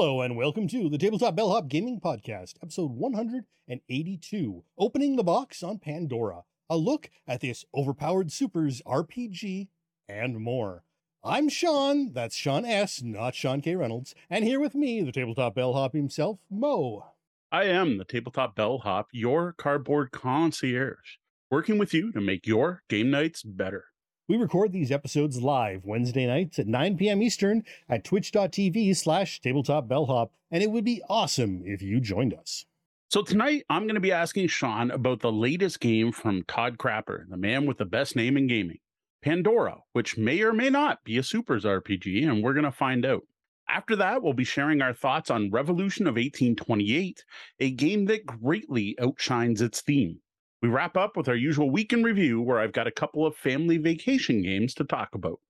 Hello and welcome to the Tabletop Bellhop Gaming Podcast, episode 182, Opening the Box on Pandora, a look at this overpowered supers RPG and more. I'm Sean, that's Sean S., not Sean K. Reynolds, and here with me, the Tabletop Bellhop himself, Mo. I am the Tabletop Bellhop, your cardboard concierge, working with you to make your game nights better. We record these episodes live Wednesday nights at 9 p.m. Eastern at twitch.tv slash tabletop bellhop, and it would be awesome if you joined us. So tonight I'm going to be asking Sean about the latest game from Todd Crapper, the man with the best name in gaming, Pandora, which may or may not be a Supers RPG, and we're going to find out. After that, we'll be sharing our thoughts on Revolution of 1828, a game that greatly outshines its theme. We wrap up with our usual week in review, where I've got a couple of family vacation games to talk about.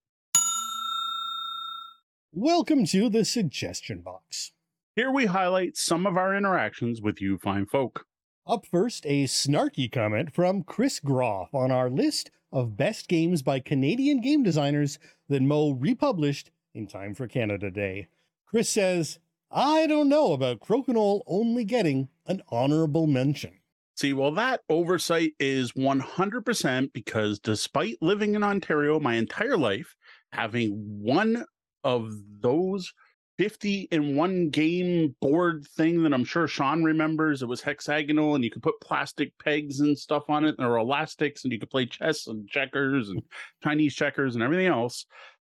Welcome to the suggestion box. Here we highlight some of our interactions with you fine folk. Up first, a snarky comment from Chris Groff on our list of best games by Canadian game designers that Mo republished in time for Canada Day. Chris says, I don't know about Crokinole only getting an honorable mention. See, well, that oversight is 100% because despite living in Ontario my entire life, having one of those 50 in one game board thing that I'm sure Sean remembers, it was hexagonal and you could put plastic pegs and stuff on it, And there were elastics, and you could play chess and checkers and Chinese checkers and everything else.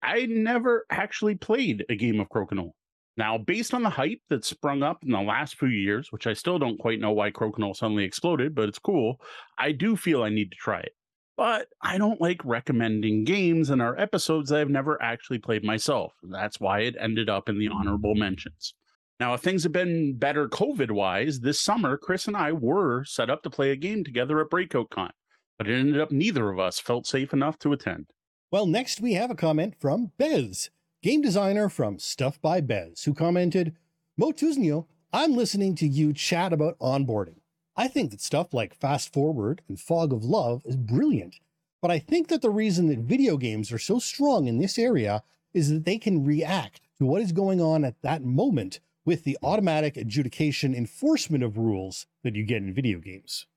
I never actually played a game of Crokinole. Now, based on the hype that sprung up in the last few years, which I still don't quite know why Crokinole suddenly exploded, but it's cool, I do feel I need to try it. But I don't like recommending games in our episodes that I've never actually played myself. That's why it ended up in the honorable mentions. Now, if things have been better COVID wise, this summer, Chris and I were set up to play a game together at Breakout Con, but it ended up neither of us felt safe enough to attend. Well, next we have a comment from Bez game designer from Stuff by Bez, who commented, Mo Tuznio, I'm listening to you chat about onboarding. I think that stuff like Fast Forward and Fog of Love is brilliant, but I think that the reason that video games are so strong in this area is that they can react to what is going on at that moment with the automatic adjudication enforcement of rules that you get in video games.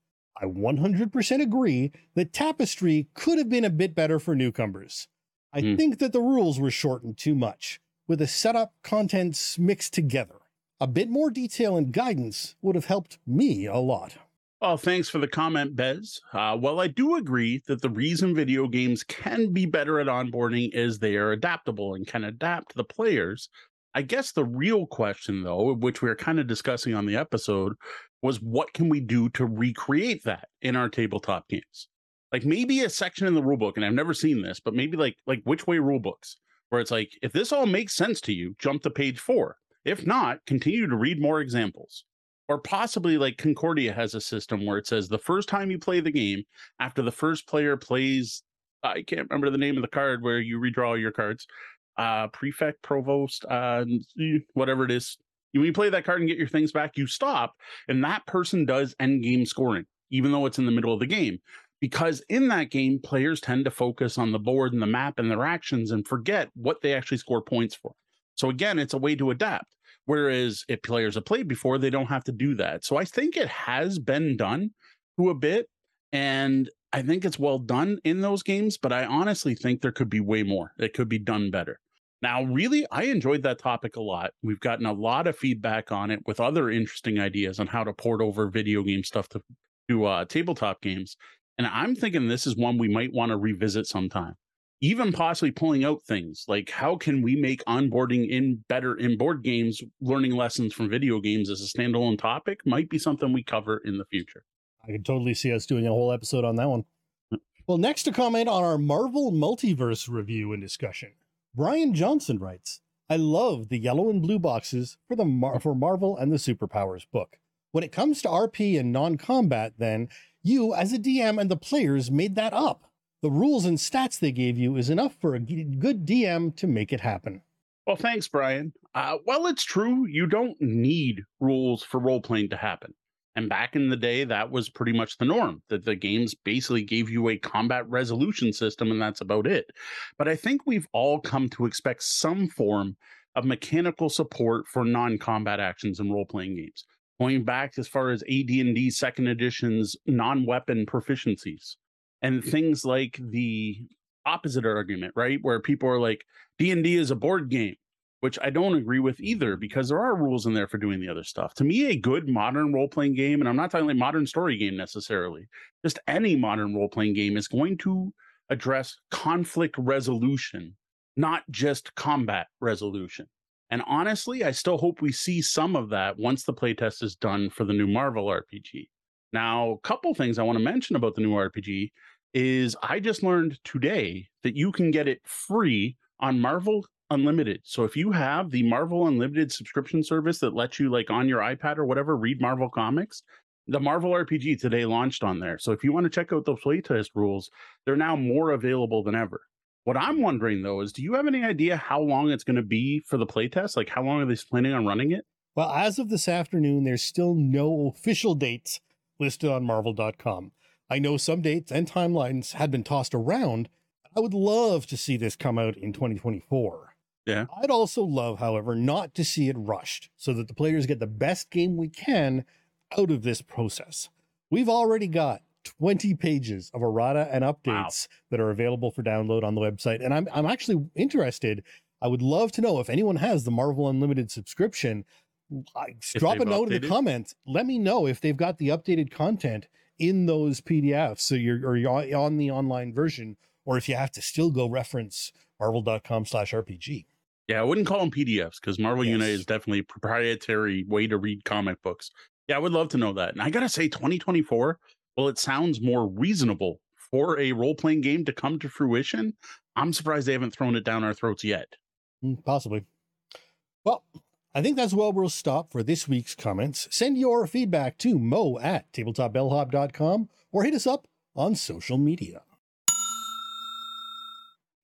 I 100% agree that Tapestry could have been a bit better for newcomers. I mm. think that the rules were shortened too much, with the setup contents mixed together. A bit more detail and guidance would have helped me a lot. Well, thanks for the comment, Bez. Uh, well, I do agree that the reason video games can be better at onboarding is they are adaptable and can adapt to the players. I guess the real question, though, which we are kind of discussing on the episode, was what can we do to recreate that in our tabletop games? Like maybe a section in the rule book and i've never seen this but maybe like like which way rule books where it's like if this all makes sense to you jump to page four. If not continue to read more examples. Or possibly like concordia has a system where it says the first time you play the game after the first player plays i can't remember the name of the card where you redraw your cards uh prefect provost uh whatever it is. When you play that card and get your things back you stop and that person does end game scoring even though it's in the middle of the game because in that game, players tend to focus on the board and the map and their actions and forget what they actually score points for. So again, it's a way to adapt. Whereas if players have played before, they don't have to do that. So I think it has been done to a bit. And I think it's well done in those games, but I honestly think there could be way more. It could be done better. Now, really, I enjoyed that topic a lot. We've gotten a lot of feedback on it with other interesting ideas on how to port over video game stuff to, to uh, tabletop games. And I'm thinking this is one we might want to revisit sometime. Even possibly pulling out things like how can we make onboarding in better in board games, learning lessons from video games as a standalone topic might be something we cover in the future. I can totally see us doing a whole episode on that one. Well, next to comment on our Marvel Multiverse review and discussion, Brian Johnson writes, I love the yellow and blue boxes for the Mar- for Marvel and the Superpowers book. When it comes to RP and non-combat, then you, as a DM and the players, made that up. The rules and stats they gave you is enough for a good DM to make it happen. Well, thanks, Brian. Uh, well, it's true. You don't need rules for role playing to happen. And back in the day, that was pretty much the norm that the games basically gave you a combat resolution system, and that's about it. But I think we've all come to expect some form of mechanical support for non-combat actions in role-playing games. Going back as far as AD&D Second Edition's non-weapon proficiencies, and things like the opposite argument, right, where people are like, D&D is a board game which I don't agree with either because there are rules in there for doing the other stuff. To me, a good modern role playing game, and I'm not talking like modern story game necessarily, just any modern role playing game is going to address conflict resolution, not just combat resolution. And honestly, I still hope we see some of that once the playtest is done for the new Marvel RPG. Now, a couple things I want to mention about the new RPG is I just learned today that you can get it free on Marvel Unlimited. So if you have the Marvel Unlimited subscription service that lets you like on your iPad or whatever read Marvel comics, the Marvel RPG today launched on there. So if you want to check out the playtest rules, they're now more available than ever. What I'm wondering though is do you have any idea how long it's going to be for the playtest? Like how long are they planning on running it? Well, as of this afternoon, there's still no official dates listed on marvel.com. I know some dates and timelines had been tossed around. I would love to see this come out in 2024. Yeah. I'd also love, however, not to see it rushed so that the players get the best game we can out of this process. We've already got 20 pages of errata and updates wow. that are available for download on the website. And I'm, I'm actually interested. I would love to know if anyone has the Marvel Unlimited subscription. Drop a note updated. in the comments. Let me know if they've got the updated content in those PDFs. So you're, or you're on the online version, or if you have to still go reference marvel.com slash RPG. Yeah, I wouldn't call them PDFs because Marvel yes. Unite is definitely a proprietary way to read comic books. Yeah, I would love to know that. And I gotta say, 2024, well, it sounds more reasonable for a role playing game to come to fruition. I'm surprised they haven't thrown it down our throats yet. Mm, possibly. Well, I think that's where we'll stop for this week's comments. Send your feedback to mo at tabletopbellhop.com or hit us up on social media.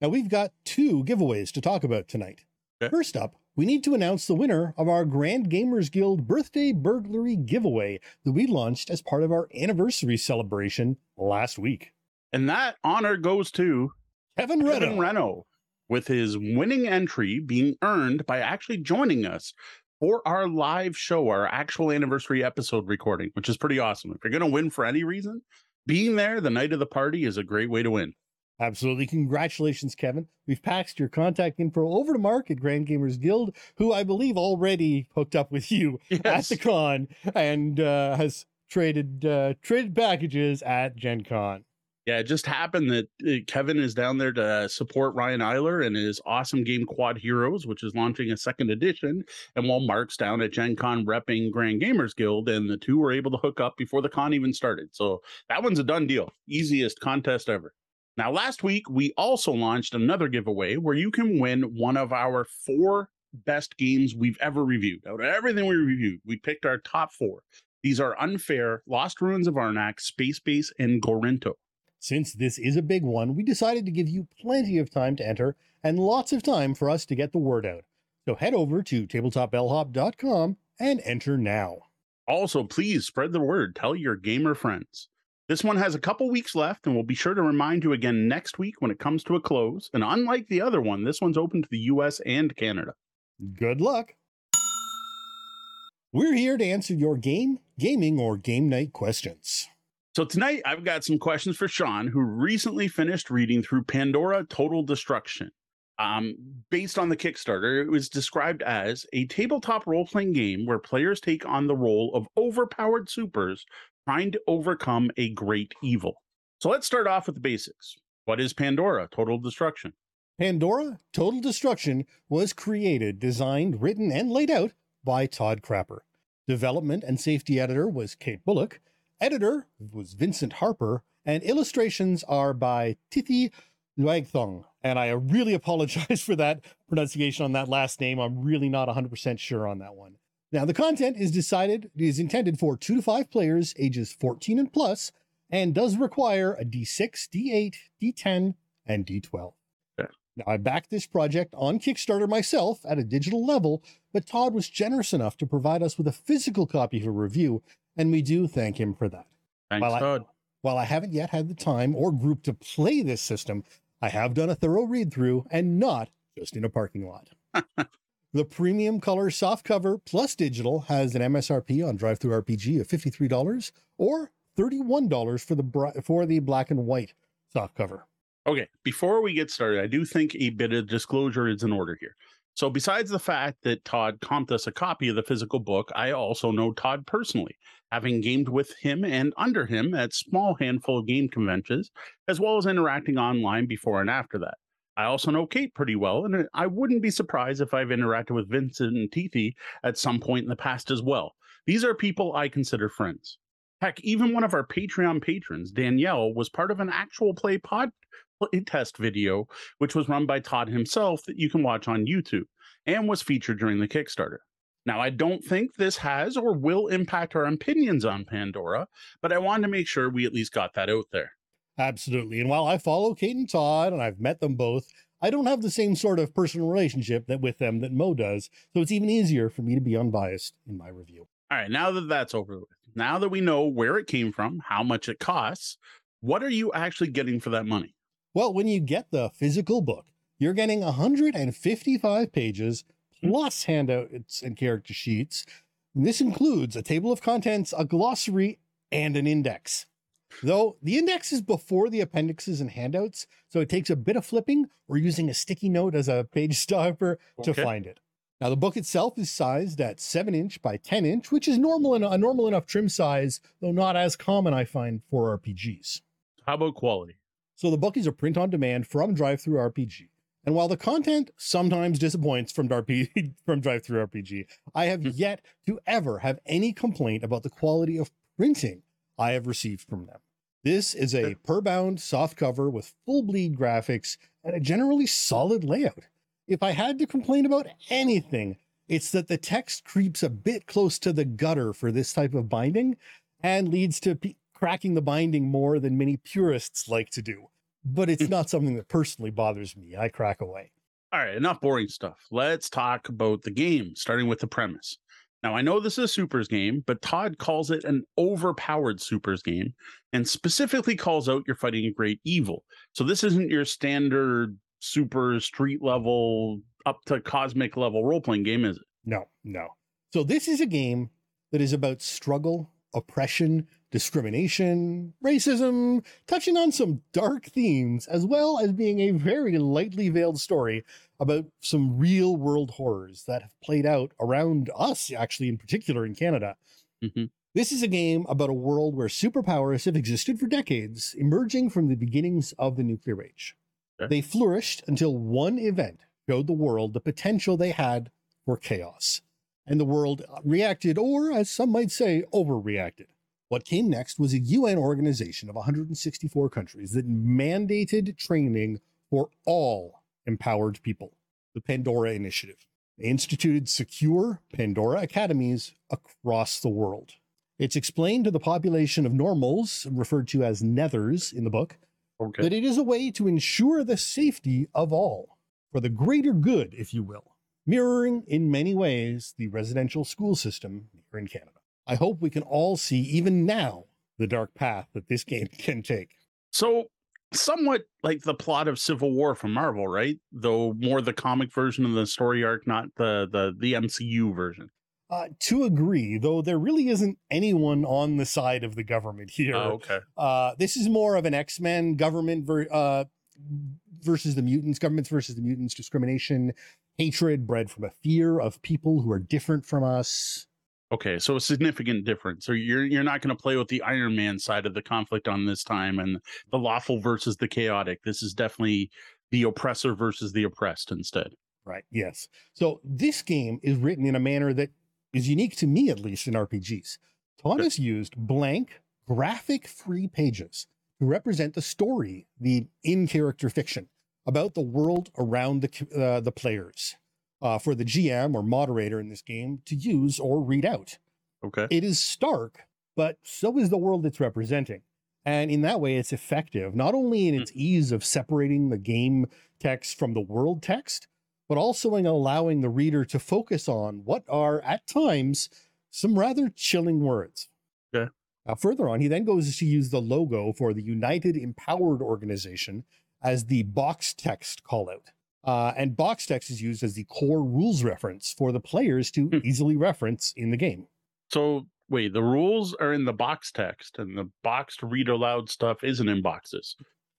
Now, we've got two giveaways to talk about tonight. Okay. First up, we need to announce the winner of our Grand Gamers Guild birthday burglary giveaway that we launched as part of our anniversary celebration last week. And that honor goes to Kevin Reno. Kevin Reno, with his winning entry being earned by actually joining us for our live show, our actual anniversary episode recording, which is pretty awesome. If you're going to win for any reason, being there the night of the party is a great way to win. Absolutely. Congratulations, Kevin. We've passed your contact info over to Mark at Grand Gamers Guild, who I believe already hooked up with you yes. at the con and uh, has traded uh, traded packages at Gen Con. Yeah, it just happened that uh, Kevin is down there to support Ryan Eiler and his awesome game Quad Heroes, which is launching a second edition. And while Mark's down at Gen Con repping Grand Gamers Guild, and the two were able to hook up before the con even started. So that one's a done deal. Easiest contest ever. Now, last week, we also launched another giveaway where you can win one of our four best games we've ever reviewed. Out of everything we reviewed, we picked our top four. These are Unfair, Lost Ruins of Arnak, Space Base, and Gorinto. Since this is a big one, we decided to give you plenty of time to enter and lots of time for us to get the word out. So head over to tabletopbellhop.com and enter now. Also, please spread the word. Tell your gamer friends. This one has a couple weeks left, and we'll be sure to remind you again next week when it comes to a close. And unlike the other one, this one's open to the US and Canada. Good luck. We're here to answer your game, gaming, or game night questions. So tonight I've got some questions for Sean, who recently finished reading through Pandora Total Destruction. Um, based on the Kickstarter, it was described as a tabletop role playing game where players take on the role of overpowered supers trying to overcome a great evil. So let's start off with the basics. What is Pandora Total Destruction? Pandora Total Destruction was created, designed, written, and laid out by Todd Crapper. Development and safety editor was Kate Bullock. Editor was Vincent Harper, and illustrations are by Tithi Luadthong. And I really apologize for that pronunciation on that last name. I'm really not 100% sure on that one. Now, the content is decided is intended for two to five players ages 14 and plus, and does require a D6, D8, D10, and D12. Yeah. Now, I backed this project on Kickstarter myself at a digital level, but Todd was generous enough to provide us with a physical copy for review, and we do thank him for that. Thanks, Well, I- Todd. While I haven't yet had the time or group to play this system, I have done a thorough read through and not just in a parking lot. the premium color softcover plus digital has an MSRP on DriveThruRPG of $53 or $31 for the for the black and white softcover. Okay, before we get started, I do think a bit of disclosure is in order here. So, besides the fact that Todd comped us a copy of the physical book, I also know Todd personally, having gamed with him and under him at small handful of game conventions, as well as interacting online before and after that. I also know Kate pretty well, and uh, I wouldn't be surprised if I've interacted with Vincent and Tithi at some point in the past as well. These are people I consider friends. Heck, even one of our Patreon patrons, Danielle, was part of an actual play pod play test video, which was run by Todd himself that you can watch on YouTube and was featured during the Kickstarter. Now, I don't think this has or will impact our opinions on Pandora, but I wanted to make sure we at least got that out there. Absolutely. And while I follow Kate and Todd and I've met them both, I don't have the same sort of personal relationship that with them that Mo does. So it's even easier for me to be unbiased in my review. All right, now that that's over with, now that we know where it came from, how much it costs, what are you actually getting for that money? Well, when you get the physical book, you're getting 155 pages plus handouts and character sheets. And this includes a table of contents, a glossary, and an index. Though the index is before the appendixes and handouts, so it takes a bit of flipping or using a sticky note as a page stopper to Okay. find it. Now, the book itself is sized at 7 inch by 10 inch, which is normal a normal enough trim size, though not as common, I find, for RPGs. How about quality? So the book is a print on demand from DriveThruRPG. And while the content sometimes disappoints from DRP, from DriveThruRPG, I have Hmm. yet to ever have any complaint about the quality of printing I have received from them. This is a per bound soft cover with full bleed graphics and a generally solid layout. If I had to complain about anything, it's that the text creeps a bit close to the gutter for this type of binding and leads to pe- cracking the binding more than many purists like to do. But it's hmm. not something that personally bothers me. I crack away. All right, enough boring stuff. Let's talk about the game, starting with the premise. Now, I know this is a supers game, but Todd calls it an overpowered supers game and specifically calls out you're fighting a great evil. So, this isn't your standard super street level up to cosmic level role playing game, is it? No, no. So this is a game that is about struggle, oppression, discrimination, racism, touching on some dark themes, as well as being a very lightly veiled story about some real world horrors that have played out around us, actually, in particular in Canada. Mhm. This is a game about a world where superpowers have existed for decades, emerging from the beginnings of the nuclear age. Okay. They flourished until one event showed the world the potential they had for chaos. And the world reacted, or as some might say, overreacted. What came next was a UN organization of 164 countries that mandated training for all empowered people, the Pandora Initiative. They instituted secure Pandora academies across the world. It's explained to the population of normals, referred to as nethers in the book, Okay. that it is a way to ensure the safety of all, for the greater good, if you will, mirroring in many ways the residential school system here in Canada. I hope we can all see, even now, the dark path that this game can take. So, somewhat like the plot of Civil War from Marvel, right? Though more the comic version of the story arc, not the the the MCU version. Uh, to agree, though there really isn't anyone on the side of the government here. Oh, okay. Uh, this is more of an X Men government ver- uh, versus the mutants, governments versus the mutants, discrimination, hatred bred from a fear of people who are different from us. Okay, so a significant difference. So you're you're not going to play with the Iron Man side of the conflict on this time, and the lawful versus the chaotic. This is definitely the oppressor versus the oppressed instead. Right. Yes. So this game is written in a manner that is unique to me, at least in RPGs. Sure. used blank, graphic free pages to represent the story, the in character fiction about the world around the, uh, the players uh, for the GM or moderator in this game to use or read out. Okay. It is stark, but so is the world it's representing. And in that way, it's effective, not only in its ease of separating the game text from the world text, but also in allowing the reader to focus on what are, at times, some rather chilling words. Okay. Now, further on, he then goes to use the logo for the United Empowered Organization as the box text callout. Uh, and box text is used as the core rules reference for the players to Hmm. easily reference in the game. So wait, the rules are in the box text, and the boxed read aloud stuff isn't in boxes.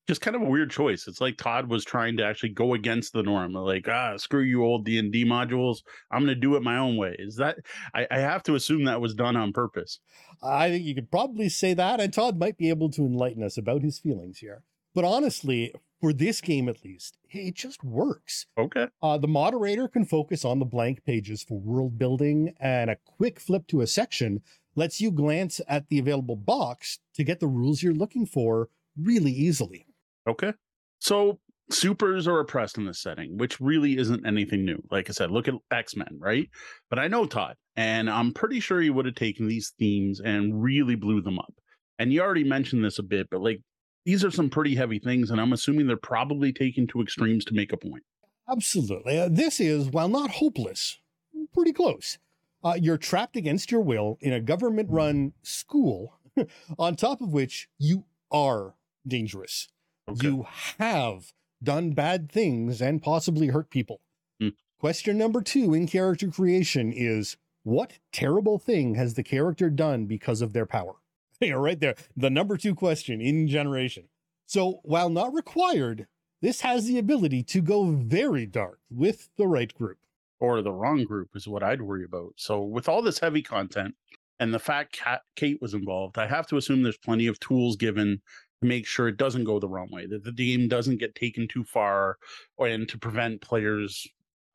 Just kind of a weird choice. It's like Todd was trying to actually go against the norm. Like, ah, screw you, old D and D modules. I'm going to do it my own way. Is that? I, I have to assume that was done on purpose. I think you could probably say that, and Todd might be able to enlighten us about his feelings here. But honestly, for this game at least, it just works. Okay. Uh, the moderator can focus on the blank pages for world building, and a quick flip to a section lets you glance at the available box to get the rules you're looking for really easily. Okay. So supers are oppressed in this setting, which really isn't anything new. Like I said, look at X Men, right? But I know Todd, and I'm pretty sure he would have taken these themes and really blew them up. And you already mentioned this a bit, but like these are some pretty heavy things, and I'm assuming they're probably taken to extremes to make a point. Absolutely. Uh, this is, while not hopeless, pretty close. Uh, you're trapped against your will in a government run school, on top of which you are dangerous. Okay. You have done bad things and possibly hurt people. Hmm. Question number two in character creation is what terrible thing has the character done because of their power? You're right there. The number two question in generation. So, while not required, this has the ability to go very dark with the right group. or the wrong group is what I'd worry about. So with all this heavy content and the fact Kat, Kate was involved, I have to assume there's plenty of tools given to make sure it doesn't go the wrong way, that the game doesn't get taken too far, or and to prevent players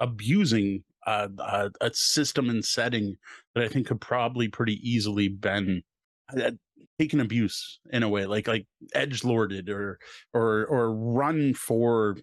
abusing uh, a, a system and setting that I think could probably pretty easily been uh, taken abuse in a way, like like edge lorded or or or run for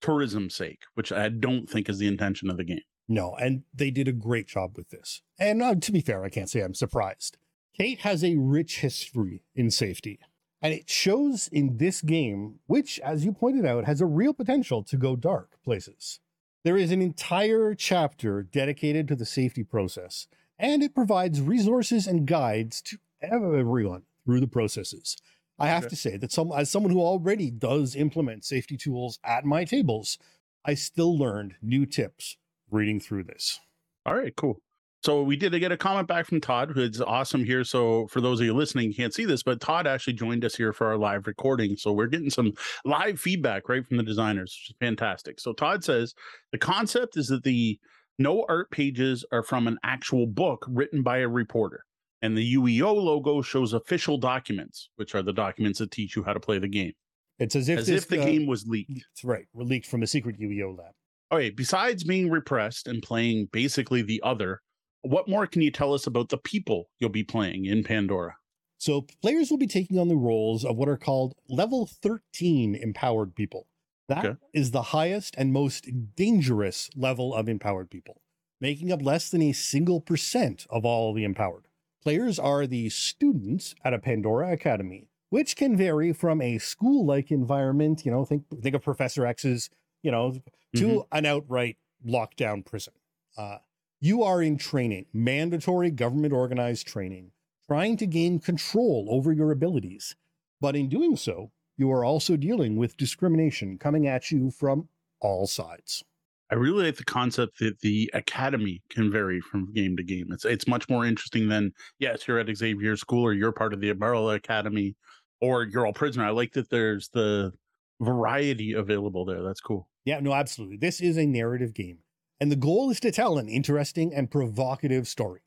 tourism's sake, which I don't think is the intention of the game. No, and they did a great job with this. And uh, to be fair, I can't say I'm surprised. Kate has a rich history in safety, and it shows in this game, which, as you pointed out, has a real potential to go dark places. There is an entire chapter dedicated to the safety process, and it provides resources and guides to everyone through the processes. I have Okay. to say that some, as someone who already does implement safety tools at my tables, I still learned new tips reading through this. All right, cool. So we did get a comment back from Todd, who's awesome here. So for those of you listening, you can't see this, but Todd actually joined us here for our live recording. So we're getting some live feedback right from the designers, which is fantastic. So Todd says the concept is that the no art pages are from an actual book written by a reporter. And the UEO logo shows official documents, which are the documents that teach you how to play the game, It's as if as this, if the uh, game was leaked. That's right. Were leaked from a secret UEO lab. Okay, besides being repressed and playing basically the other, what more can you tell us about the people you'll be playing in Pandora? So players will be taking on the roles of what are called level 13 empowered people. That is Okay. the highest and most dangerous level of empowered people, making up less than a single percent of all the empowered. Players are the students at a Pandora Academy, which can vary from a school-like environment, you know, think think of Professor X's, you know, to Mhm. an outright lockdown prison. Uh, you are in training, mandatory government organized training, trying to gain control over your abilities. But in doing so, you are also dealing with discrimination coming at you from all sides. I really like the concept that the academy can vary from game to game. It's it's much more interesting than yes, you're at Xavier School or you're part of the Umbrella Academy or you're all prisoner. I like that there's the variety available there. That's cool. Yeah, no, absolutely. This is a narrative game, and the goal is to tell an interesting and provocative story.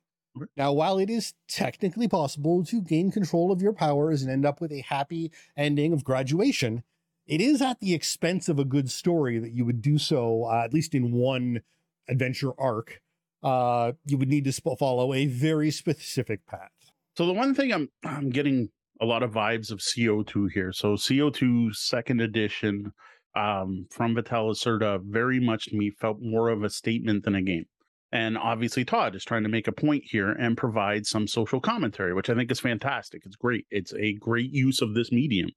Now, while it is technically possible to gain control of your powers and end up with a happy ending of graduation, it is at the expense of a good story that you would do so, uh, at least in one adventure arc. Uh, you would need to sp- follow a very specific path. So the one thing I'm I'm getting a lot of vibes of CO2 here. So CO2 second edition um, from Vital Lacerda very much to me felt more of a statement than a game. And obviously Todd is trying to make a point here and provide some social commentary, which I think is fantastic. It's great. It's a great use of this medium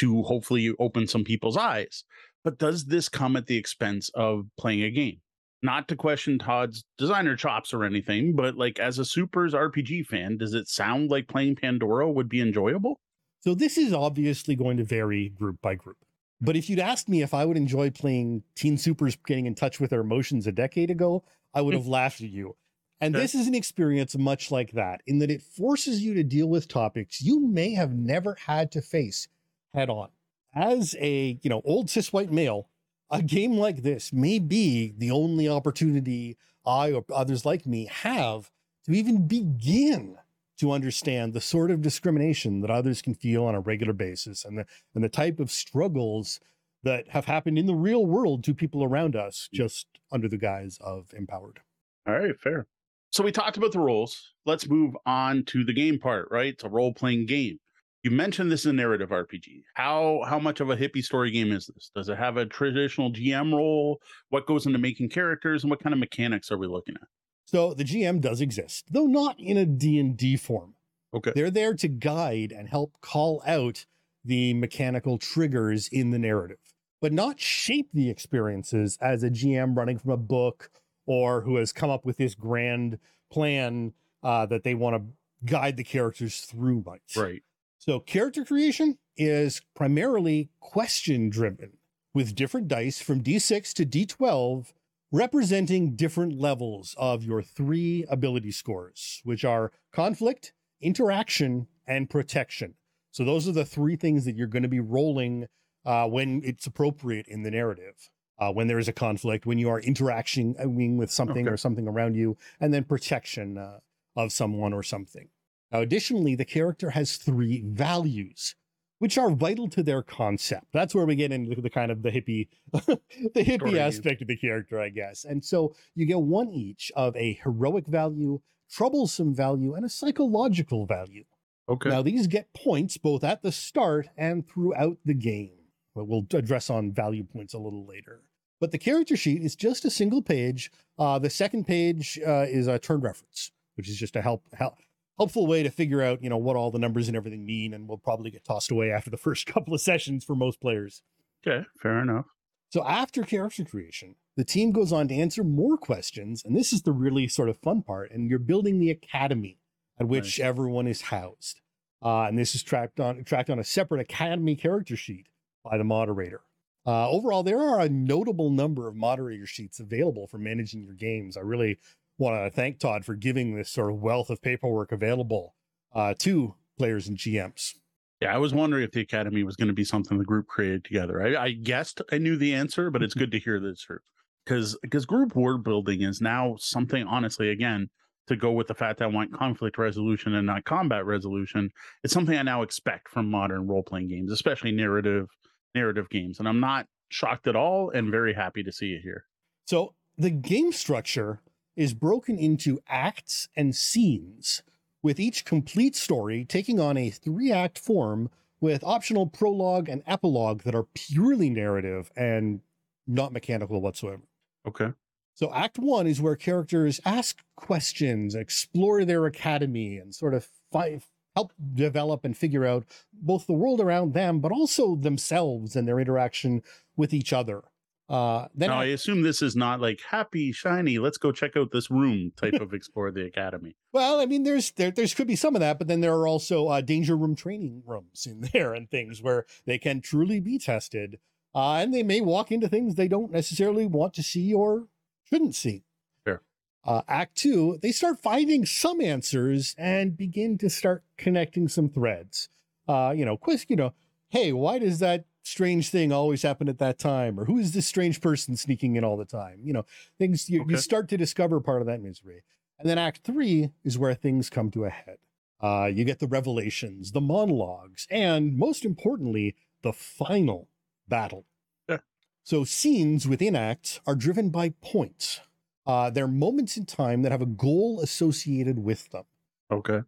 to hopefully open some people's eyes. But does this come at the expense of playing a game? not to question Todd's designer chops or anything, but like as a Supers RPG fan, does it sound like playing Pandora would be enjoyable? So this is obviously going to vary group by group. But if you'd asked me if I would enjoy playing Teen Supers getting in touch with their emotions a decade ago, I would hmm. have laughed at you. And this is an experience much like that, in that it forces you to deal with topics you may have never had to face head on. As a, you know, old cis white male, a game like this may be the only opportunity I or others like me have to even begin to understand the sort of discrimination that others can feel on a regular basis and the and the type of struggles that have happened in the real world to people around us just under the guise of empowered. All right, fair. So we talked about the rules. Let's move on to the game part, right? It's a role playing game. You mentioned this is a narrative RPG. How how much of a hippie story game is this? Does it have a traditional GM role? What goes into making characters, and what kind of mechanics are we looking at? So the GM does exist, though not in a D&D form. Okay. They're there to guide and help call out the mechanical triggers in the narrative, but not shape the experiences as a GM running from a book or who has come up with this grand plan uh, that they want to guide the characters through. Might. Right. So character creation is primarily question driven with different dice from D6 to D12 representing different levels of your three ability scores, which are conflict, interaction, and protection. So those are the three things that you're going to be rolling uh, when it's appropriate in the narrative. Uh, when there is a conflict, when you are interacting with something Okay. or something around you, and then protection uh, of someone or something. Now, additionally, the character has three values, which are vital to their concept. That's where we get into the kind of the hippie, the hippie Story. aspect of the character, I guess. And so you get one each of a heroic value, troublesome value, and a psychological value. Okay. Now, these get points both at the start and throughout the game. But we'll address on value points a little later. But the character sheet is just a single page. Uh, the second page uh, is a turn reference, which is just a help, help helpful way to figure out, you know, what all the numbers and everything mean, and will probably get tossed away after the first couple of sessions for most players. okay. Fair enough. So after character creation, the team goes on to answer more questions, and this is the really sort of fun part. And you're building the academy at which Nice. everyone is housed, uh, and this is tracked on tracked on a separate academy character sheet by the moderator. Uh, overall, there are a notable number of moderator sheets available for managing your games. I really want to thank Todd for giving this sort of wealth of paperwork available uh, to players and GMs. Yeah, I was wondering if the academy was going to be something the group created together. I, I guessed I knew the answer, but it's good to hear that it's true because because group word building is now something. Honestly, again, to go with the fact that I want conflict resolution and not combat resolution, it's something I now expect from modern role playing games, especially narrative narrative games, and I'm not shocked at all, and very happy to see it here. So the game structure is broken into acts and scenes, with each complete story taking on a three act form with optional prologue and epilogue that are purely narrative and not mechanical whatsoever. Okay, So, Act One is where characters ask questions, explore their academy, and sort of fi- help develop and figure out both the world around them, but also themselves and their interaction with each other. Uh, then now I Act- assume this is not like happy shiny. Let's go check out this room type of explore the academy. Well, I mean, there's there there's could be some of that, but then there are also uh, danger room training rooms in there and things where they can truly be tested, uh, and they may walk into things they don't necessarily want to see or shouldn't see. Fair. Uh, act two, they start finding some answers and begin to start connecting some threads. Uh, you know, quiz, you know, hey, why does that strange thing always happen at that time, or who is this strange person sneaking in all the time? You know, things you, you start to discover part of that misery. And then Act Three is where things come to a head. Uh, you get the revelations, the monologues, and most importantly, the final battle. Yeah. So scenes within acts are driven by points. Uh, they're moments in time that have a goal associated with them. Okay,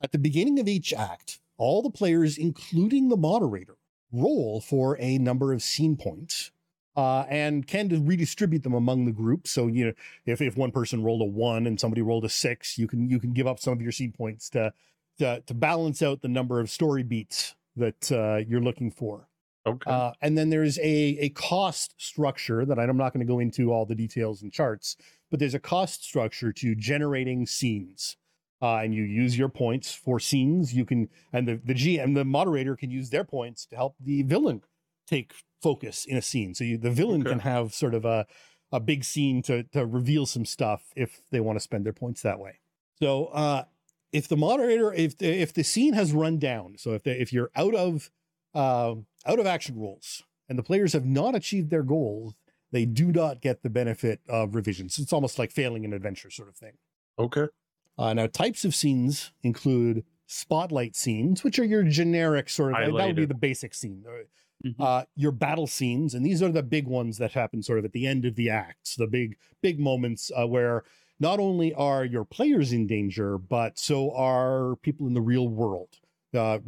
At the beginning of each act, all the players, including the moderator, roll for a number of scene points uh, and can redistribute them among the group. So you know, if, if one person rolled a one and somebody rolled a six, you can you can give up some of your scene points to to, to balance out the number of story beats that uh, you're looking for. Okay. Uh, and then there's a, a cost structure that I'm not going to go into all the details and charts, but there's a cost structure to generating scenes. Uh, and you use your points for scenes. You can, and the, the GM, the moderator can use their points to help the villain take focus in a scene. So you, the villain Okay. can have sort of a, a big scene to, to reveal some stuff if they want to spend their points that way. So, uh, if the moderator, if the, if the scene has run down, so if the, if you're out of uh, out of action rules and the players have not achieved their goals, they do not get the benefit of revisions. It's almost like failing an adventure sort of thing. okay. Uh, now, types of scenes include spotlight scenes, which are your generic sort of that would be the basic scene. Uh, Mhm. Uh, your battle scenes, and these are the big ones that happen sort of at the end of the acts, the big big moments uh, where not only are your players in danger, but so are people in the real world. Uh,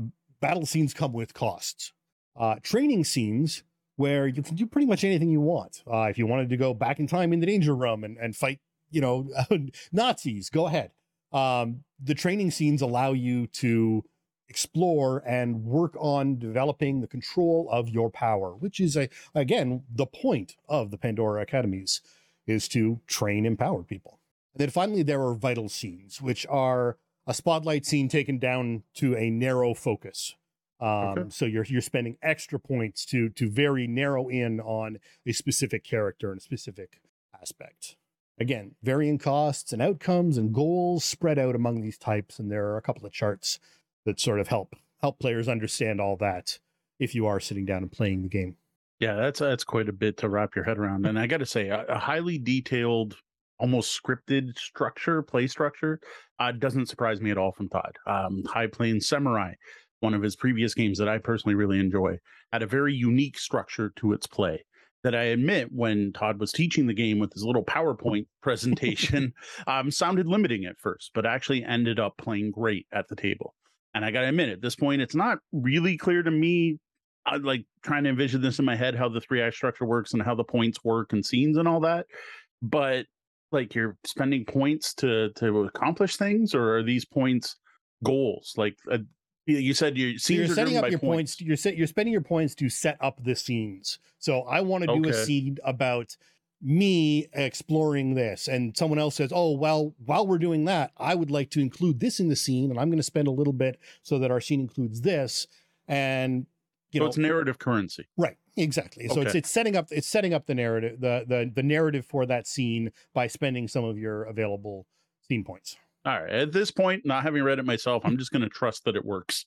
battle scenes come with costs. Uh, training scenes where you can do pretty much anything you want. Uh, if you wanted to go back in time in the danger room and, and fight, you know, Nazis, go ahead. Um, the training scenes allow you to explore and work on developing the control of your power, which is a again the point of the Pandora Academies is to train empowered people. And then finally, there are vital scenes, which are a spotlight scene taken down to a narrow focus. Um, Okay. So you're you're spending extra points to to very narrow in on a specific character and a specific aspect. Again, varying costs and outcomes and goals spread out among these types, and there are a couple of charts that sort of help help players understand all that if you are sitting down and playing the game. Yeah, that's that's quite a bit to wrap your head around. And I got to say, a, a highly detailed, almost scripted structure, play structure, uh, doesn't surprise me at all from Todd. Um, High Plains Samurai, one of his previous games that I personally really enjoy, had a very unique structure to its play. That I admit, when Todd was teaching the game with his little PowerPoint presentation, um, sounded limiting at first, but actually ended up playing great at the table. And I got to admit, at this point, it's not really clear to me I like trying to envision this in my head how the three act structure works and how the points work and scenes and all that. But like you're spending points to to accomplish things, or are these points goals? Like uh, you- you said, your So you're are setting up your points. You're set, you're spending your points to set up the scenes. So I want to do a scene about me exploring this, and someone else says, "Oh, well, while we're doing that, I would like to include this in the scene, and I'm going to spend a little bit so that our scene includes this." And you so know, it's narrative currency. Right, exactly. So it's it's setting up it's setting up the narrative the the the narrative for that scene by spending some of your available scene points. All right. At this point, not having read it myself, I'm just going to trust that it works.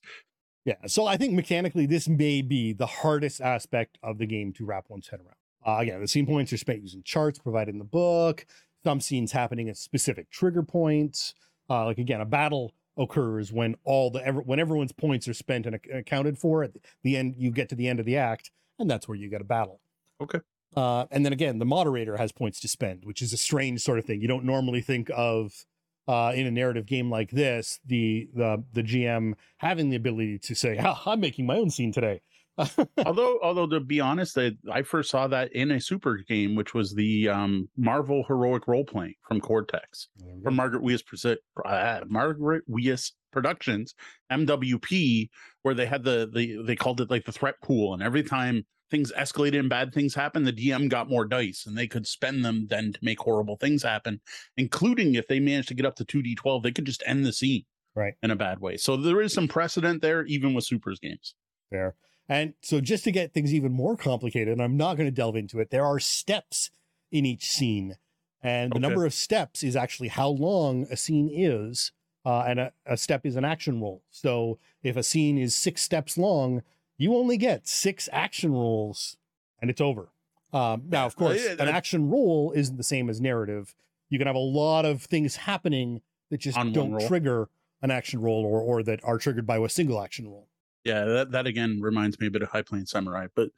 Yeah. So I think mechanically this may be the hardest aspect of the game to wrap one's head around. Uh, again, the scene points are spent using charts provided in the book. Some scenes happening at specific trigger points. Uh, like again, a battle occurs when all the ever when everyone's points are spent and accounted for. At the end, you get to the end of the act, and that's where you get a battle. Okay. Uh, and then again, the moderator has points to spend, which is a strange sort of thing. You don't normally think of uh, in a narrative game like this, the the the GM having the ability to say, "Ah, "I'm making my own scene today." although, although to be honest, I, I first saw that in a super game, which was the um, Marvel heroic role playing from Cortex. from Margaret Weis Proce- uh, Margaret Weis Productions MWP, where they had the the they called it like the threat pool, and every time things escalated and bad things happened, the DM got more dice, and they could spend them then to make horrible things happen, including if they managed to get up to two d twelve, they could just end the scene Right. in a bad way. So there is some precedent there, even with supers games. Fair. And so, just to get things even more complicated, and I'm not going to delve into it, there are steps in each scene. And the Okay. number of steps is actually how long a scene is. Uh, and a, a step is an action roll. So, if a scene is six steps long, you only get six action rolls and it's over. Um, now, of course, an action roll isn't the same as narrative. You can have a lot of things happening that just On don't trigger an action roll or, or that are triggered by a single action roll. Yeah, that, that again reminds me a bit of High Plains Samurai. But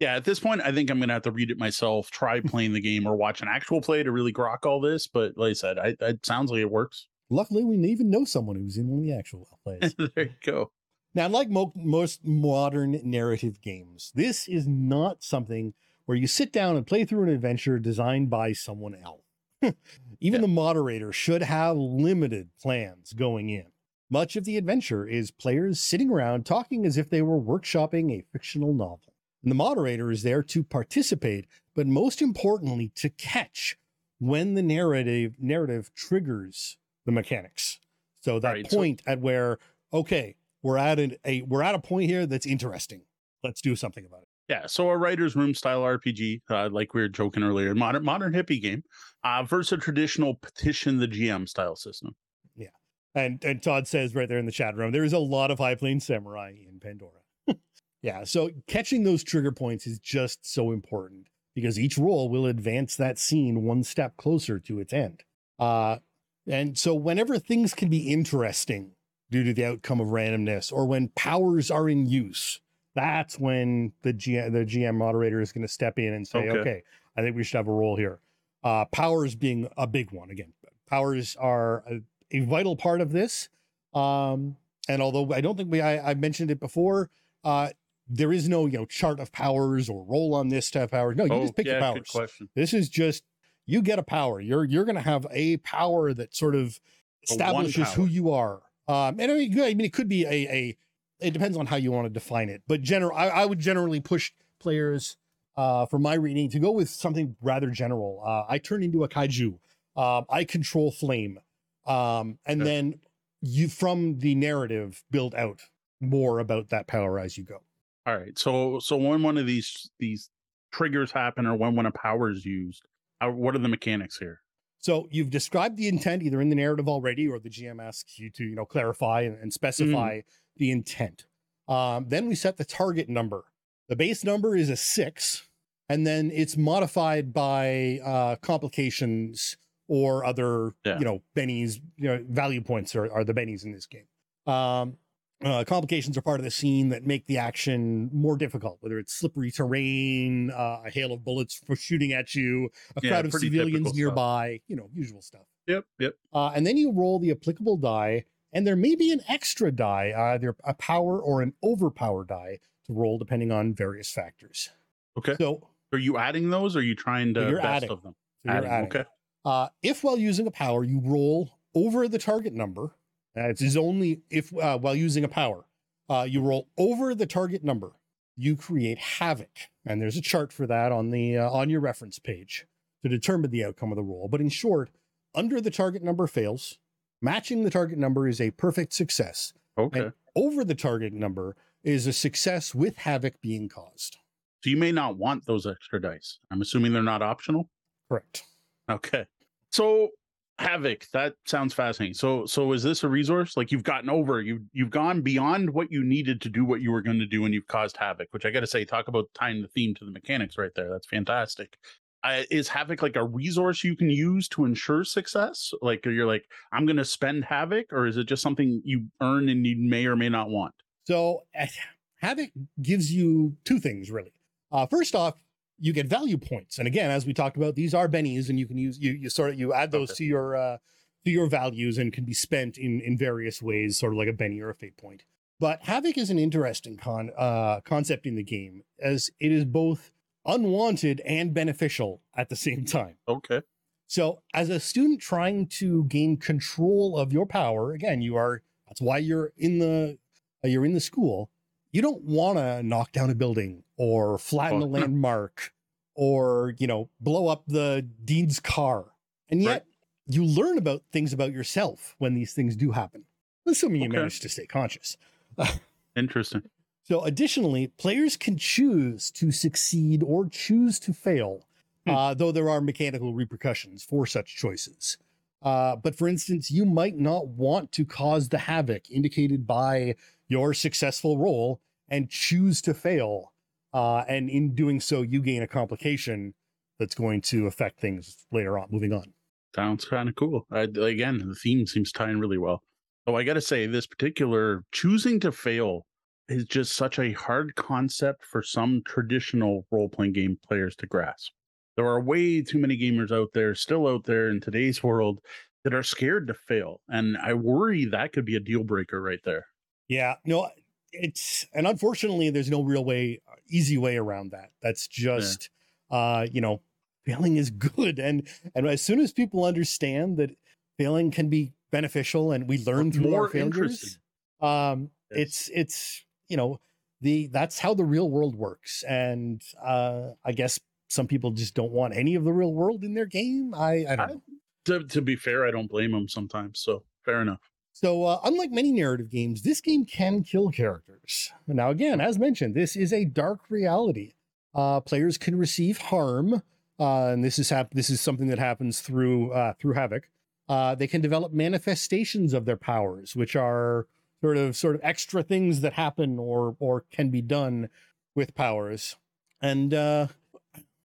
yeah, at this point, I think I'm gonna have to read it myself, try playing the game, or watch an actual play to really grok all this. But like I said, I, it sounds like it works. Luckily, we even know someone who's in one of the actual plays. there you go. Now, like mo- most modern narrative games, this is not something where you sit down and play through an adventure designed by someone else. even Yeah. the moderator should have limited plans going in. Much of the adventure is players sitting around talking as if they were workshopping a fictional novel. And the moderator is there to participate, but most importantly, to catch when the narrative narrative triggers the mechanics. So that Right, so- point at where, okay, we're at an, a we're at a point here that's interesting. Let's do something about it. Yeah, so a writer's room style RPG, uh, like we were joking earlier, modern modern hippie game, uh, versus a traditional petition the GM style system. Yeah, and and Todd says right there in the chat room, there is a lot of High Plains Samurai in Pandora. yeah, so catching those trigger points is just so important because each roll will advance that scene one step closer to its end. Uh, and so whenever things can be interesting due to the outcome of randomness, or when powers are in use, that's when the GM, the GM moderator is going to step in and say, Okay. okay. I think we should have a role here. Uh, powers being a big one again. Powers are a, a vital part of this. Um, and although I don't think we, I, I mentioned it before, uh, there is no, you know, chart of powers or roll on this to have powers. No, you just pick Oh, yeah, good powers. question. This is just you get a power. You're you're going to have a power that sort of establishes who you are. Um, and I mean, I mean, it could be a a. It depends on how you want to define it, but general, I, I would generally push players uh, for my reading to go with something rather general. Uh, I turn into a kaiju. Um, I control flame, um, and Okay. then you from the narrative build out more about that power as you go. All right, so so when one of these these triggers happen, or when when a power is used, uh, what are the mechanics here? So you've described the intent either in the narrative already, or the GM asks you to, you know, clarify and, and specify the intent. Um, then we set the target number. The base number is a six, and then it's modified by uh, complications or other, Yeah. you know, bennies. You know, value points are, are the bennies in this game. Um, uh, complications are part of the scene that make the action more difficult, whether it's slippery terrain, uh, a hail of bullets for shooting at you, a Yeah, crowd of civilians typical stuff. nearby, you know, usual stuff. Yep, yep. Uh, and then you roll the applicable die, and there may be an extra die, either a power or an overpower die to roll depending on various factors. Okay. So, Are you adding those? Or are you trying to You're best adding. of them? so you're Adding, adding. okay. Uh, if while using a power, you roll over the target number, uh, it is only if uh, while using a power, uh, you roll over the target number, you create havoc, and there's a chart for that on the uh, on your reference page to determine the outcome of the roll. But in short, under the target number fails, matching the target number is a perfect success. Okay. And over the target number is a success with havoc being caused. so you may not want those extra dice. I'm assuming they're not optional. Correct. Okay. So Havoc, that sounds fascinating. So so is this a resource? Like you've gotten over, you've you've gone beyond what you needed to do what you were going to do and you've caused havoc, which I gotta say, talk about tying the theme to the mechanics right there. That's fantastic. Uh, is havoc like a resource you can use to ensure success? Like you're like, I'm gonna spend havoc, or is it just something you earn and you may or may not want? So eh, Havoc gives you two things really. Uh, first off, you get value points, and again, as we talked about, these are bennies, and you can use you you sort of you add those Okay. to your uh, to your values and can be spent in in various ways, sort of like a benny or a fate point. But Havoc is an interesting con uh, concept in the game, as it is both unwanted and beneficial at the same time. Okay. So, as a student trying to gain control of your power, again, you are that's why you're in the uh, you're in the school. You don't want to knock down a building or flatten a Oh. landmark or, you know, blow up the dean's car. And yet Right. you learn about things about yourself when these things do happen, assuming you Okay. manage to stay conscious. Interesting. So, additionally, players can choose to succeed or choose to fail, Hmm. uh, though there are mechanical repercussions for such choices. Uh, but for instance, you might not want to cause the havoc indicated by your successful roll and choose to fail. Uh, and in doing so, you gain a complication that's going to affect things later on, moving on. Sounds kind of cool. I, again, the theme seems tying really well. Oh, I got to say, this particular choosing to fail is just such a hard concept for some traditional role playing game players to grasp. There are way too many gamers out there, still out there in today's world, that are scared to fail. And I worry that could be a deal breaker right there. Yeah, no, it's and unfortunately, there's no real way, easy way around that. That's just, uh, you know, failing is good, and and as soon as people understand that failing can be beneficial, and we learn through More our failures, um, Yes. it's it's you know, the that's how the real world works. And uh, I guess some people just don't want any of the real world in their game. I, I don't I-. To, to be fair, I don't blame them sometimes. So fair enough. So, uh, unlike many narrative games, this game can kill characters. Now, again, as mentioned, this is a dark reality. Uh, players can receive harm, uh, and this is hap- this is something that happens through uh, through Havoc. Uh, they can develop manifestations of their powers, which are sort of sort of extra things that happen or or can be done with powers, and uh,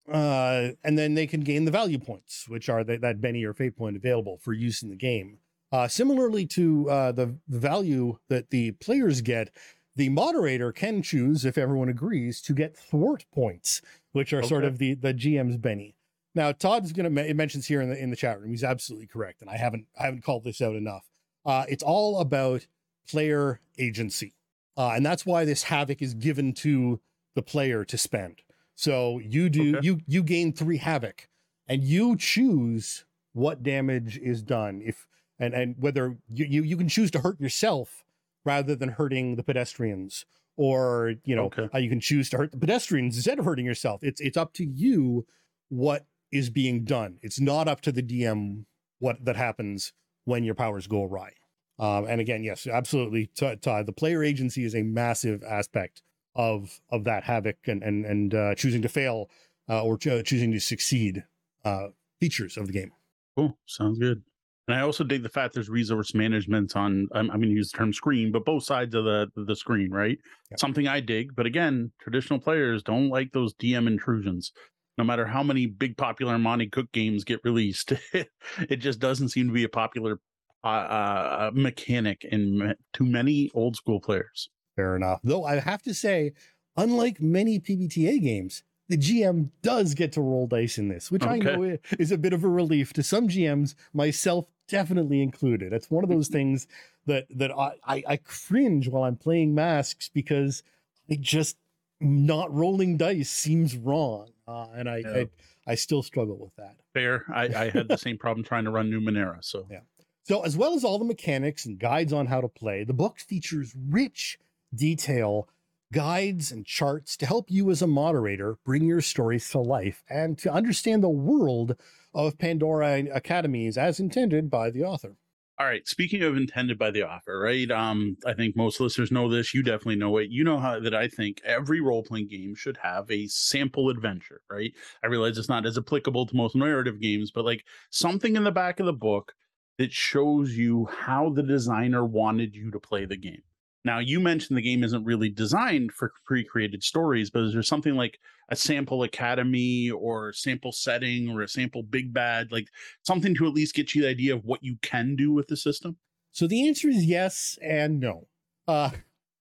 and then they can gain the value points, which are that Benny or Fate point available for use in the game. Uh, similarly to uh, the, value that the players get, the moderator can choose, if everyone agrees, to get thwart points, which are sort of the the GM's Benny. Now, Todd's going to it mentions here in the in the chat room. He's absolutely correct, and I haven't I haven't called this out enough. Uh, it's all about player agency, uh, and that's why this havoc is given to the player to spend. So you do Okay. you you gain three havoc, and you choose what damage is done. If and and whether you you, you can choose to hurt yourself rather than hurting the pedestrians, or you know Okay. uh, you can choose to hurt the pedestrians instead of hurting yourself. It's it's up to you what is being done. It's not up to the DM what that happens when your powers go awry. Um, and again, yes, absolutely, Todd. Todd, The player agency is a massive aspect of of that havoc and and and uh, choosing to fail uh, or cho- choosing to succeed uh, features of the game. Cool. Sounds good. And I also dig the fact there's resource management on. I'm, I'm going to use the term screen, but both sides of the the screen, right? Yep. Something I dig. But again, traditional players don't like those DM intrusions. No matter how many big popular Monte Cook games get released, it just doesn't seem to be a popular uh, uh, mechanic in too many old school players. Fair enough. Though I have to say, unlike many PBTA games, the GM does get to roll dice in this, which I know is a bit of a relief to some GMs, myself definitely included. It's one of those things that that I, I, I cringe while I'm playing masks because I just not rolling dice seems wrong, uh, and I, Yeah. I I still struggle with that. Fair. I, I had the same problem trying to run Numenera. So Yeah. So, as well as all the mechanics and guides on how to play, the book features rich detail, guides, and charts to help you as a moderator bring your stories to life and to understand the world of Pandora Academies as intended by the author. All right. Speaking of intended by the author, right? Um, I think most listeners know this. You definitely know it. You know how that I think every role playing game should have a sample adventure, right? I realize it's not as applicable to most narrative games, but like something in the back of the book that shows you how the designer wanted you to play the game. Now, you mentioned the game isn't really designed for pre created stories, but is there something like a sample academy or sample setting or a sample big bad, like something to at least get you the idea of what you can do with the system? So, the answer is yes and no. Uh,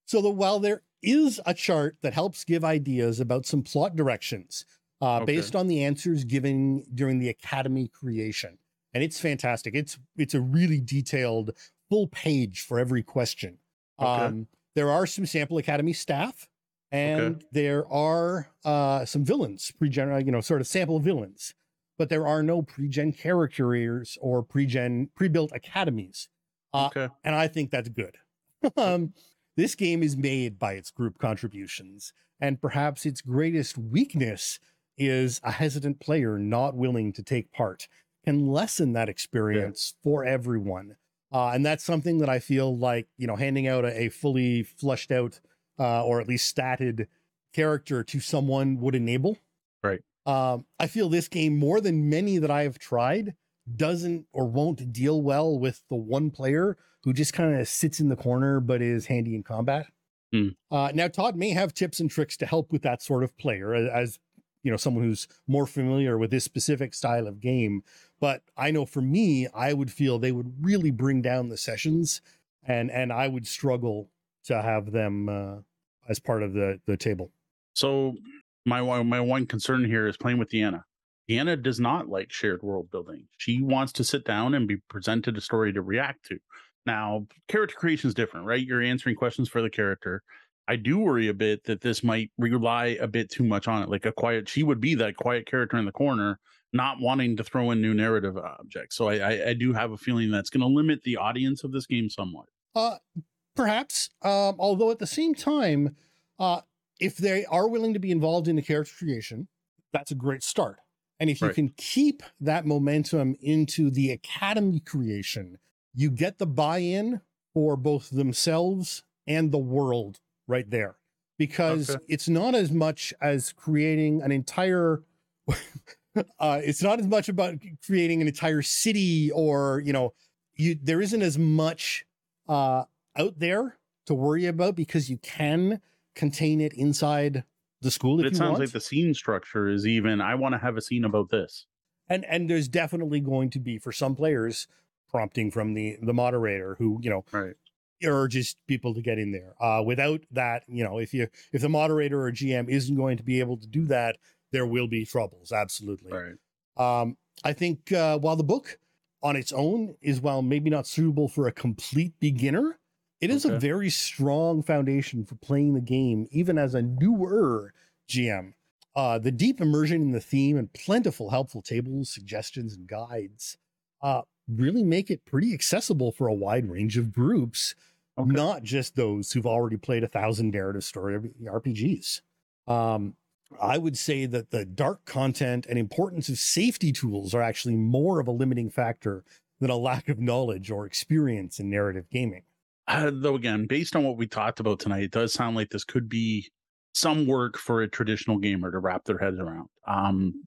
so, the, while there is a chart that helps give ideas about some plot directions uh, Okay. based on the answers given during the academy creation, and it's fantastic. It's it's a really detailed full page for every question. Okay. Um, there are some sample academy staff, and there are uh, some villains, pre-gen, you know, sort of sample villains, but there are no pre-gen characters or pre-gen pre-built academies, Uh, okay. and I think that's good. um, this game is made by its group contributions, and perhaps its greatest weakness is a hesitant player not willing to take part can lessen that experience for everyone. Uh, and that's something that I feel like, you know, handing out a, a fully flushed out uh, or at least statted character to someone would enable. Right. Um, I feel this game, more than many that I've tried, doesn't or won't deal well with the one player who just kind of sits in the corner but is handy in combat. Hmm. Uh, now, Todd may have tips and tricks to help with that sort of player, as you know, someone who's more familiar with this specific style of game. But I know for me, I would feel they would really bring down the sessions, and and I would struggle to have them uh, as part of the the table. So my my one concern here is playing with Deanna. Deanna does not like shared world building. She wants to sit down and be presented a story to react to. Now, character creation is different, right? You're answering questions for the character. I do worry a bit that this might rely a bit too much on it. Like a quiet, she would be that quiet character in the corner, not wanting to throw in new narrative objects. So I, I, I do have a feeling that's going to limit the audience of this game somewhat. Uh, perhaps. Um, although at the same time, Uh, if they are willing to be involved in the character creation, that's a great start. And if you Right. can keep that momentum into the academy creation, you get the buy in for both themselves and the world right there. Because Okay. it's not as much as creating an entire. uh, it's not as much about creating an entire city or you know you there isn't as much uh out there to worry about because you can contain it inside the school But if it sounds want. like the scene structure is even. I want to have a scene about this. and and there's definitely going to be for some players prompting from the the moderator who you know Right. Urges people to get in there uh without that you know if you if the moderator or gm isn't going to be able to do that there will be troubles absolutely. Right. um i think uh while the book on its own is while maybe not suitable for a complete beginner it is a very strong foundation for playing the game even as a newer gm uh, the deep immersion in the theme and plentiful helpful tables, suggestions, and guides uh, really make it pretty accessible for a wide range of groups, Okay. not just those who've already played a thousand narrative story RPGs. Um, I would say that the dark content and importance of safety tools are actually more of a limiting factor than a lack of knowledge or experience in narrative gaming. Uh, though again, based on what we talked about tonight, it does sound like this could be some work for a traditional gamer to wrap their heads around. Um,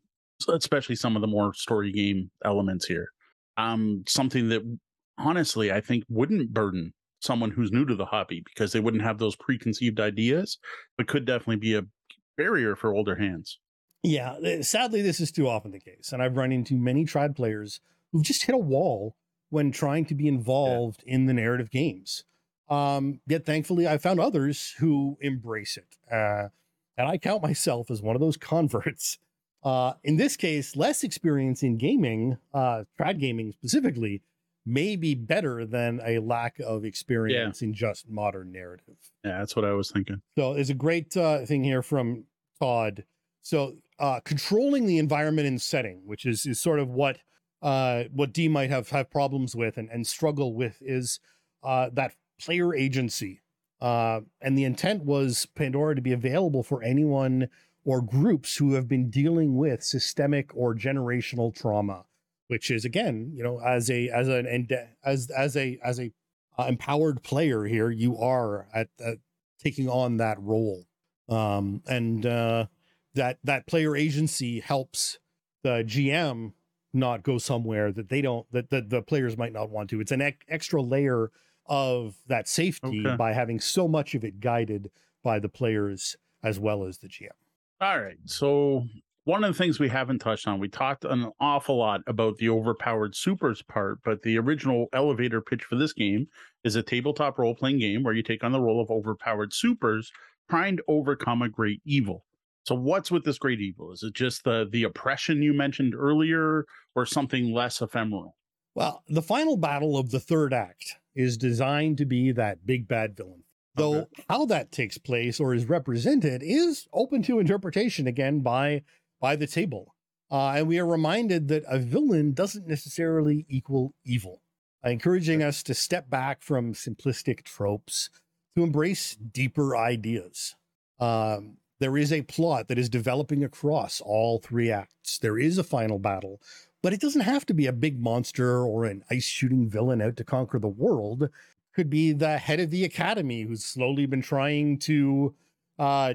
especially some of the more story game elements here. Um, something that honestly I think wouldn't burden someone who's new to the hobby because they wouldn't have those preconceived ideas, but could definitely be a barrier for older hands. Yeah, uh, sadly, this is too often the case. And I've run into many tried players who've just hit a wall when trying to be involved in the narrative games. Um, yet thankfully, I found others who embrace it. Uh, and I count myself as one of those converts. Uh, in this case, less experience in gaming, uh, trad gaming specifically, may be better than a lack of experience in just modern narrative. Yeah, that's what I was thinking. So there's a great uh, thing here from Todd. So uh, controlling the environment and setting, which is is sort of what uh, what D might have have problems with and, and struggle with, is uh, that player agency. Uh, and the intent was Pandora to be available for anyone or groups who have been dealing with systemic or generational trauma, which is again, you know, as a as an as as a as a uh, empowered player here, you are at, at taking on that role um and uh that that player agency helps the gm not go somewhere that they don't that the, the players might not want to it's an ec- extra layer of that safety Okay. by having so much of it guided by the players as well as the gm All right. So one of the things we haven't touched on, we talked an awful lot about the overpowered supers part, but the original elevator pitch for this game is a tabletop role playing game where you take on the role of overpowered supers trying to overcome a great evil. So what's with this great evil? Is it just the the oppression you mentioned earlier or something less ephemeral? well the final battle of the third act is designed to be that big bad villain though Okay. how that takes place or is represented is open to interpretation again by by the table. Uh, and we are reminded that a villain doesn't necessarily equal evil. Encouraging us to step back from simplistic tropes to embrace deeper ideas. Um, there is a plot that is developing across all three acts. There is a final battle but it doesn't have to be a big monster or an ice shooting villain out to conquer the world. Could be the head of the academy who's slowly been trying to uh,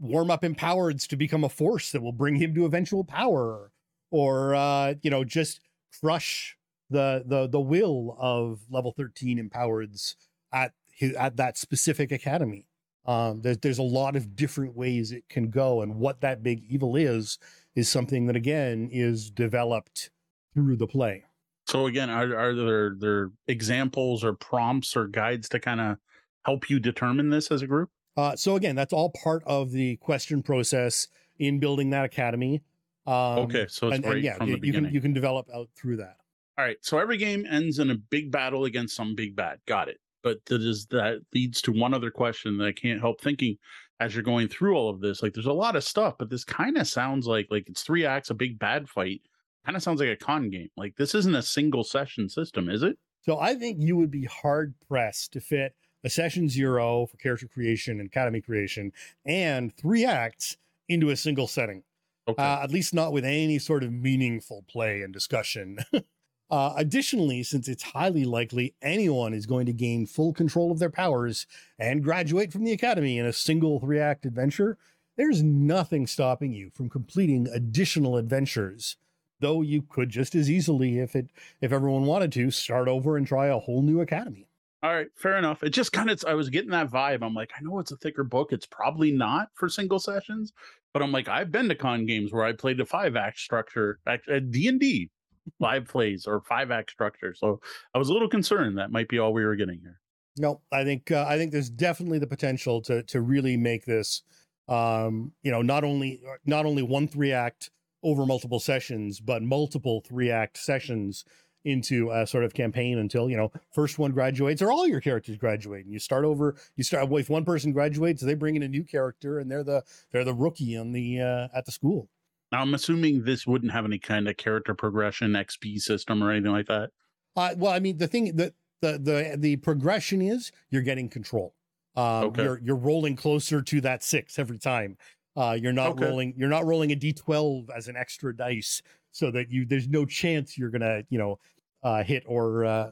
warm up empowereds to become a force that will bring him to eventual power or uh, you know just crush the the the will of level 13 empowereds at his, at that specific academy um there's, there's a lot of different ways it can go and what that big evil is is something that again is developed through the play So again, are are there there examples or prompts or guides to kind of help you determine this as a group? Uh, so again, that's all part of the question process in building that academy. Um, okay, so it's and, right and yeah, you, you can you can develop out through that. All right. So every game ends in a big battle against some big bad. Got it. But that is that leads to one other question that I can't help thinking as you're going through all of this. Like there's a lot of stuff, but this kind of sounds like like it's three acts, a big bad fight. Kind of sounds like a con game. Like this isn't a single session system, is it? So I think you would be hard pressed to fit a session zero for character creation and academy creation, and three acts into a single setting. Okay. Uh, at least not with any sort of meaningful play and discussion. uh, additionally, since it's highly likely anyone is going to gain full control of their powers and graduate from the academy in a single three act adventure, there's nothing stopping you from completing additional adventures. Though you could just as easily, if it if everyone wanted to, start over and try a whole new academy. All right, fair enough. It just kind of I was getting that vibe. I'm like, I know it's a thicker book. It's probably not for single sessions, but I'm like, I've been to con games where I played a five act structure, D and D, live plays or five act structure. So I was a little concerned that might be all we were getting here. No, I think uh, I think there's definitely the potential to to really make this, um, you know, not only not only one three act over multiple sessions, but multiple three act sessions into a sort of campaign until you know first one graduates or all your characters graduate. And you start over you start if one person graduates they bring in a new character and they're the they're the rookie on the uh, at the school. Now i'm assuming this wouldn't have any kind of character progression xp system or anything like that? Uh, well i mean the thing that the the the progression is you're getting control. Um, okay. you're you're rolling closer to that six every time. Uh, you're not okay. rolling you're not rolling a d12 as an extra dice so that you there's no chance you're gonna you know uh, hit or uh,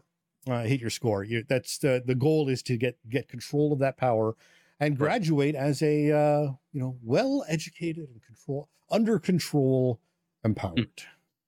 uh, hit your score. You, that's the the goal is to get get control of that power and graduate as a uh, you know well educated and control under control hmm. empowered.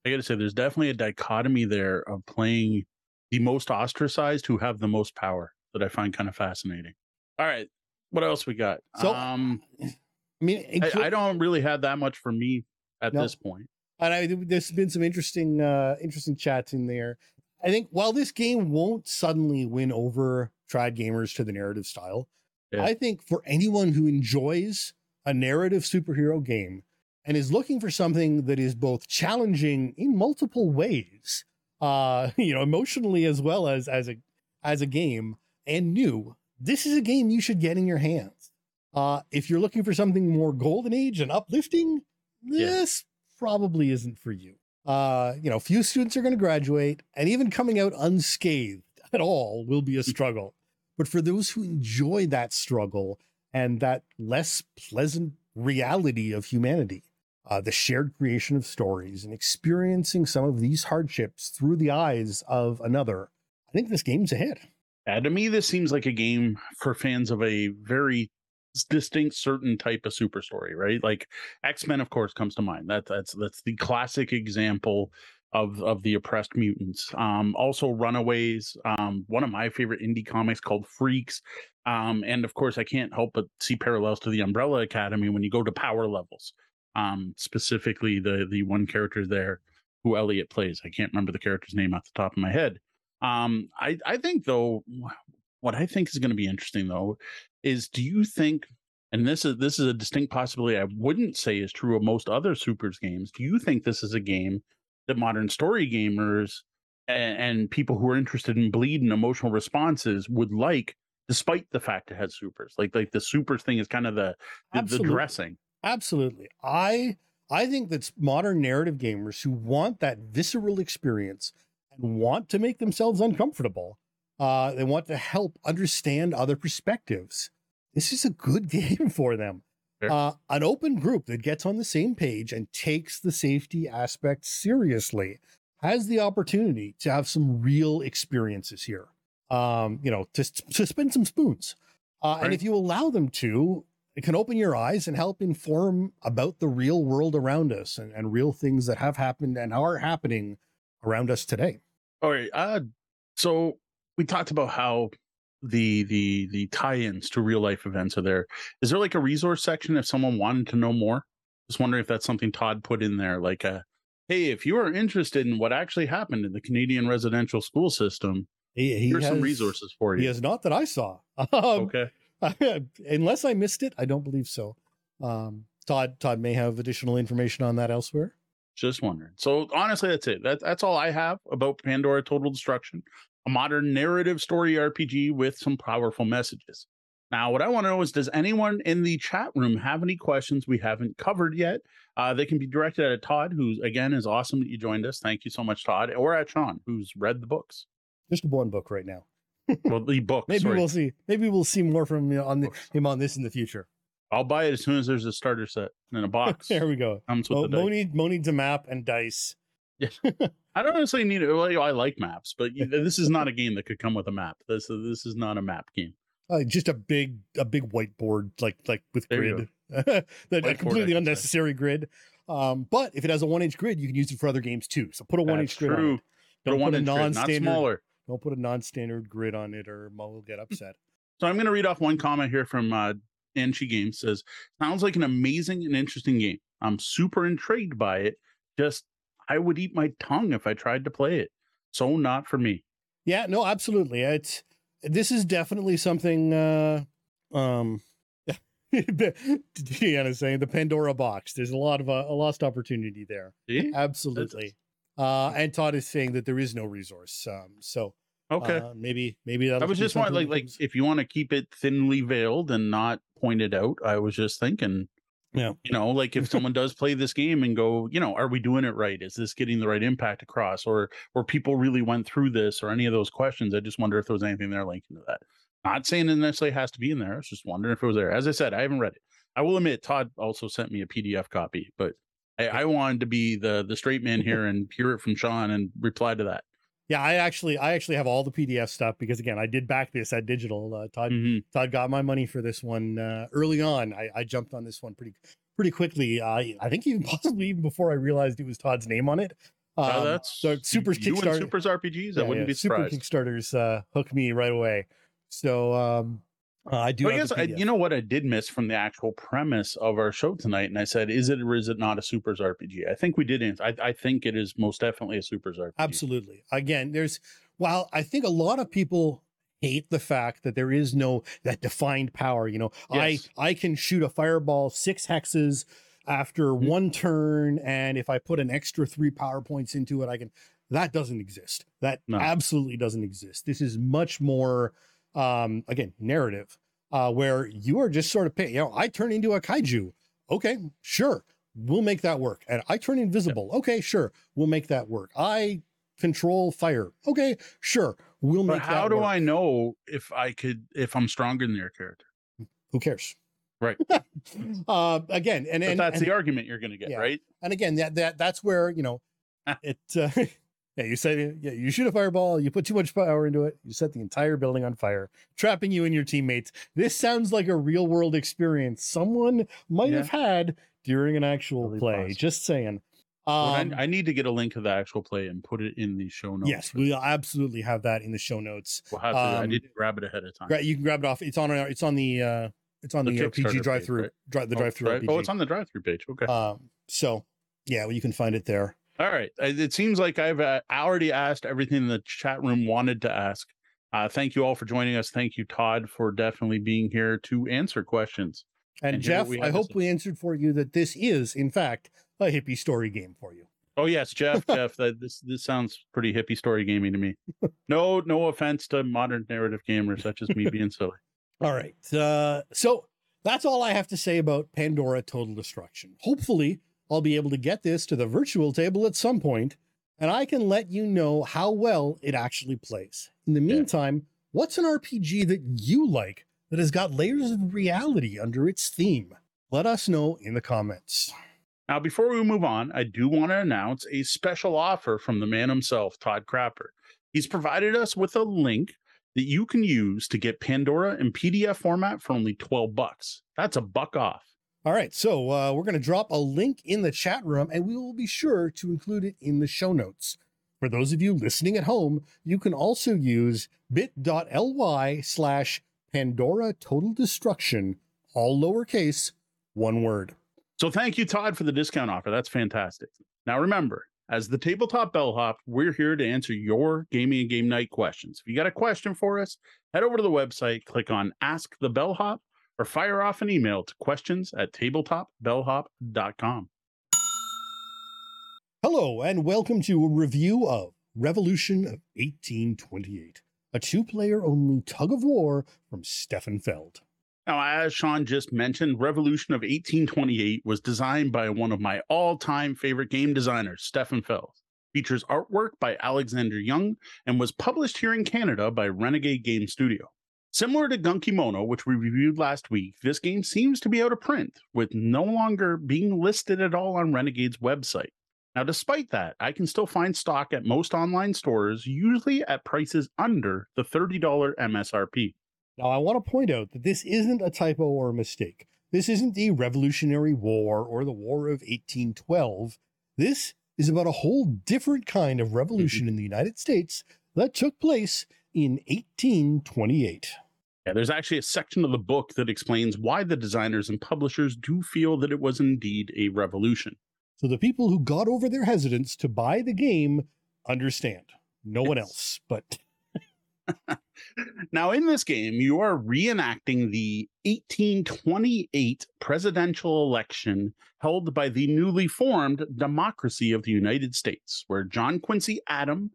I got to say, there's definitely a dichotomy there of playing the most ostracized who have the most power that I find kind of fascinating. All right, what else we got? So, um, I mean, I, I, don't really have that much for me at no. this point and I, there's been some interesting uh interesting chats in there. I think while this game won't suddenly win over trad gamers to the narrative style, yeah. I think for anyone who enjoys a narrative superhero game and is looking for something that is both challenging in multiple ways, uh, you know, emotionally as well as as a as a game and new, this is a game you should get in your hands. Uh, if you're looking for something more golden age and uplifting, this probably isn't for you. Uh, you know, few students are going to graduate, and even coming out unscathed at all will be a mm. struggle. But for those who enjoy that struggle and that less pleasant reality of humanity, uh, the shared creation of stories and experiencing some of these hardships through the eyes of another, I think this game's a hit. Uh, to me, this seems like a game for fans of a very distinct certain type of super story, right? Like X-Men, of course, comes to mind. That that's that's the classic example of of the oppressed mutants. Um, also Runaways, um, one of my favorite indie comics called Freaks. Um, and of course I can't help but see parallels to the Umbrella Academy when you go to power levels. Um, specifically the the one character there who Elliot plays. I can't remember the character's name off the top of my head. Um, I, I think though what I think is going to be interesting though is do you think and this is this is a distinct possibility I wouldn't say is true of most other supers games. Do you think this is a game that modern story gamers and, and people who are interested in bleed and emotional responses would like despite the fact it has supers? Like like the supers thing is kind of the the, the dressing. Absolutely. I I think that modern narrative gamers who want that visceral experience and want to make themselves uncomfortable uh, they want to help understand other perspectives. This is a good game for them. Sure. Uh, an open group that gets on the same page and takes the safety aspect seriously has the opportunity to have some real experiences here. Um, you know, to, to spin some spoons. Uh, right. And if you allow them to, it can open your eyes and help inform about the real world around us and, and real things that have happened and are happening around us today. All right. Uh, so we talked about how the the the tie-ins to real life events are there. Is there like a resource section if someone wanted to know more? Just wondering if that's something Todd put in there, like a hey, if you are interested in what actually happened in the Canadian residential school system, he, he here's has, some resources for you. He has not that I saw. Um, okay. unless I missed it, I don't believe so. Um, Todd Todd may have additional information on that elsewhere. Just wondering. So honestly, that's it. That, that's all I have about Pandora Total Destruction a modern narrative story RPG with some powerful messages. Now, what I want to know is Does anyone in the chat room have any questions we haven't covered yet? Uh, they can be directed at Todd, who's again is awesome that you joined us. Thank you so much, Todd, or at Sean, who's read the books. Just one book right now. well, the book. Maybe sorry. we'll see. Maybe we'll see more from him on the, him on this in the future. I'll buy it as soon as there's a starter set in a box. There we go. Comes with Mo, the. Mo, need, Mo needs a map and dice. I don't necessarily need it. Well, I like maps, but this is not a game that could come with a map. This this is not a map game. Uh, just a big a big whiteboard like like with There grid. that a completely should say. unnecessary grid. Um, but if it has a one inch grid, you can use it for other games too. So put a one inch grid on true. it. Put a Don't one put a inch grid, not non-standard- smaller. Don't put a non-standard grid on it, or Mo will get upset. So I'm going to read off one comment here from uh, Anchi Games. Says, "Sounds like an amazing and interesting game. I'm super intrigued by it. Just I would eat my tongue if I tried to play it. So not for me. Yeah, no, absolutely. It's this is definitely something. uh Um, Deanna's saying the Pandora box. There's a lot of uh, a lost opportunity there. See? Absolutely. Uh, and Todd is saying that there is no resource. Um, so Okay. uh, maybe maybe that I was just wondering, like, like if you want to keep it thinly veiled and not pointed out, I was just thinking, Yeah. you know, like if someone does play this game and go, you know, are we doing it right? Is this getting the right impact across, or or people really went through this, or any of those questions? I just wonder if there was anything there linking to that. Not saying it necessarily has to be in there. I was just wondering if it was there. As I said, I haven't read it. I will admit, Todd also sent me a PDF copy, but I, I wanted to be the the straight man here and hear it from Sean and reply to that. Yeah, I actually I actually have all the PDF stuff because again I did back this at digital. Uh, Todd Mhm. Todd got my money for this one uh, early on. I, I jumped on this one pretty pretty quickly. Uh, I think even possibly even before I realized it was Todd's name on it. Uh, Um, that's so and Kickstarter. Super's RPGs. I yeah, wouldn't yeah, be Super surprised. Kickstarters uh, hook me right away. So um, uh, I do. I guess I, you know what I did miss from the actual premise of our show tonight, and I said, "Is it or is it not a Supers RPG?" I think we did answer. I, I think it is most definitely a Supers RPG. Absolutely. Again, there's while I think a lot of people hate the fact that there is no that defined power. You know, Yes. I I can shoot a fireball six hexes after Mhm. one turn, and if I put an extra three power points into it, I can. That doesn't exist. That No. absolutely doesn't exist. This is much more, um, again, narrative, uh, where you are just sort of paying. You know, I turn into a kaiju. Okay, sure, we'll make that work. And I turn invisible. Okay, sure, we'll make that work. I control fire. Okay, sure, we'll make. But make how do work. I know if I could if I'm stronger than your character? Who cares? Right. uh, again, and and, that's and, the argument you're going to get, Yeah. right? and again that that that's where you know it. Uh, yeah, you said yeah, you shoot a fireball, you put too much power into it, you set the entire building on fire, trapping you and your teammates. This sounds like a real world experience someone might Yeah. have had during an actual Really play. possible. Just saying. Um, I, I need to get a link to the actual play and put it in the show notes. yes, we'll absolutely have that in the show notes. We'll have to. I um, didn't grab it ahead of time. You can grab it off. It's on. our- It's on the. uh It's on The the, uh, Kickstarter PG drive through. right? Dri- the Oh, drive through. right. Oh, it's on the drive-through page. Okay. Um, so yeah, well, you can find it there. All right. Uh, It seems like I've uh, already asked everything the chat room wanted to ask. Uh, thank you all for joining us. Thank you, Todd, for definitely being here to answer questions. And, And Jeff, I hope we answered for you that this is, in fact, a hippie story game for you. Oh yes, Jeff. Jeff, that this this sounds pretty hippie story gaming to me. No, no offense to modern narrative gamers such as me being silly. All right. Uh, so that's all I have to say about Pandora Total Destruction. Hopefully, I'll be able to get this to the virtual table at some point, and I can let you know how well it actually plays. In the Yeah. meantime, what's an RPG that you like that has got layers of reality under its theme? Let us know in the comments. Now, before we move on, I do want to announce a special offer from the man himself, Todd Crapper. He's provided us with a link that you can use to get Pandora in PDF format for only 12 bucks. That's a buck off. All right, so uh, we're going to drop a link in the chat room and we will be sure to include it in the show notes. For those of you listening at home, you can also use bit.ly slash Pandora Total Destruction, all lowercase, one word. So thank you, Todd, for the discount offer. That's fantastic. Now remember, as the tabletop bellhop, we're here to answer your gaming and game night questions. If you got a question for us, head over to the website, click on Ask the Bellhop, or fire off an email to questions at tabletopbellhop.com. Hello, and welcome to a review of Revolution of 1828, a two player only tug of war from Stefan Feld. Now, as Sean just mentioned, Revolution of 1828 was designed by one of my all time favorite game designers, Stefan Feld. features artwork by Alexander Young, and was published here in Canada by Renegade Game Studio. Similar to Gunkimono, which we reviewed last week, this game seems to be out of print, with no longer being listed at all on Renegade's website. Now, despite that, I can still find stock at most online stores, usually at prices under the $30 MSRP. Now, I want to point out that this isn't a typo or a mistake. This isn't the Revolutionary War or the War of 1812. This is about a whole different kind of mm-hmm. revolution in the United States that took place in 1828. Yeah, there's actually a section of the book that explains why the designers and publishers do feel that it was indeed a revolution. So the people who got over their hesitance to buy the game understand. No one else, but now, in this game, you are reenacting the 1828 presidential election held by the newly formed Democracy of the United States, where John Quincy Adams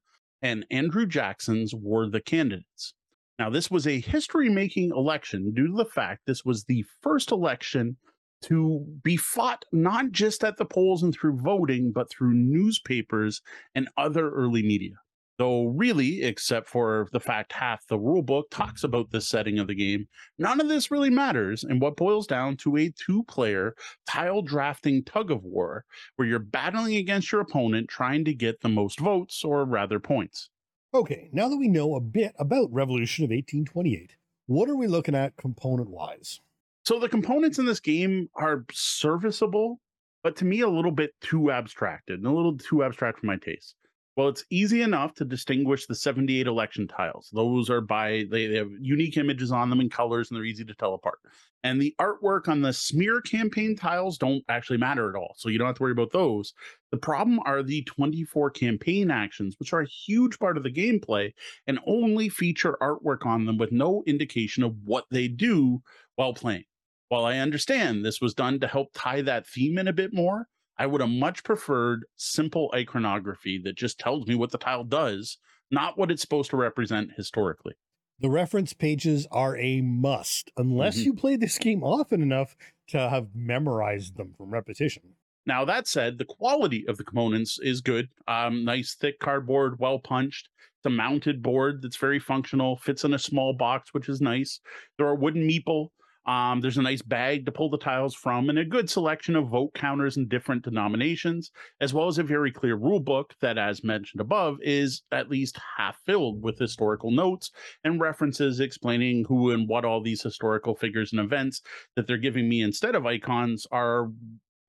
and Andrew Jackson's were the candidates. Now, this was a history making election due to the fact this was the first election to be fought not just at the polls and through voting, but through newspapers and other early media. Though, really, except for the fact half the rulebook talks mm-hmm. about the setting of the game, none of this really matters and what boils down to a two player tile drafting tug of war where you're battling against your opponent trying to get the most votes, or rather points. Okay, now that we know a bit about Revolution of 1828, what are we looking at component wise? So, the components in this game are serviceable, but to me, a little bit too abstracted and a little too abstract for my taste. Well, it's easy enough to distinguish the 78 election tiles. Those are by, they, they have unique images on them and colors, and they're easy to tell apart. And the artwork on the smear campaign tiles don't actually matter at all. So you don't have to worry about those. The problem are the 24 campaign actions, which are a huge part of the gameplay and only feature artwork on them with no indication of what they do while playing. While I understand this was done to help tie that theme in a bit more, I would have much preferred simple iconography that just tells me what the tile does, not what it's supposed to represent historically. The reference pages are a must, unless mm-hmm. you play this game often enough to have memorized them from repetition. Now, that said, the quality of the components is good. Um, nice, thick cardboard, well punched. It's a mounted board that's very functional, fits in a small box, which is nice. There are wooden meeple um, there's a nice bag to pull the tiles from and a good selection of vote counters in different denominations, as well as a very clear rule book that, as mentioned above, is at least half filled with historical notes and references explaining who and what all these historical figures and events that they're giving me instead of icons are,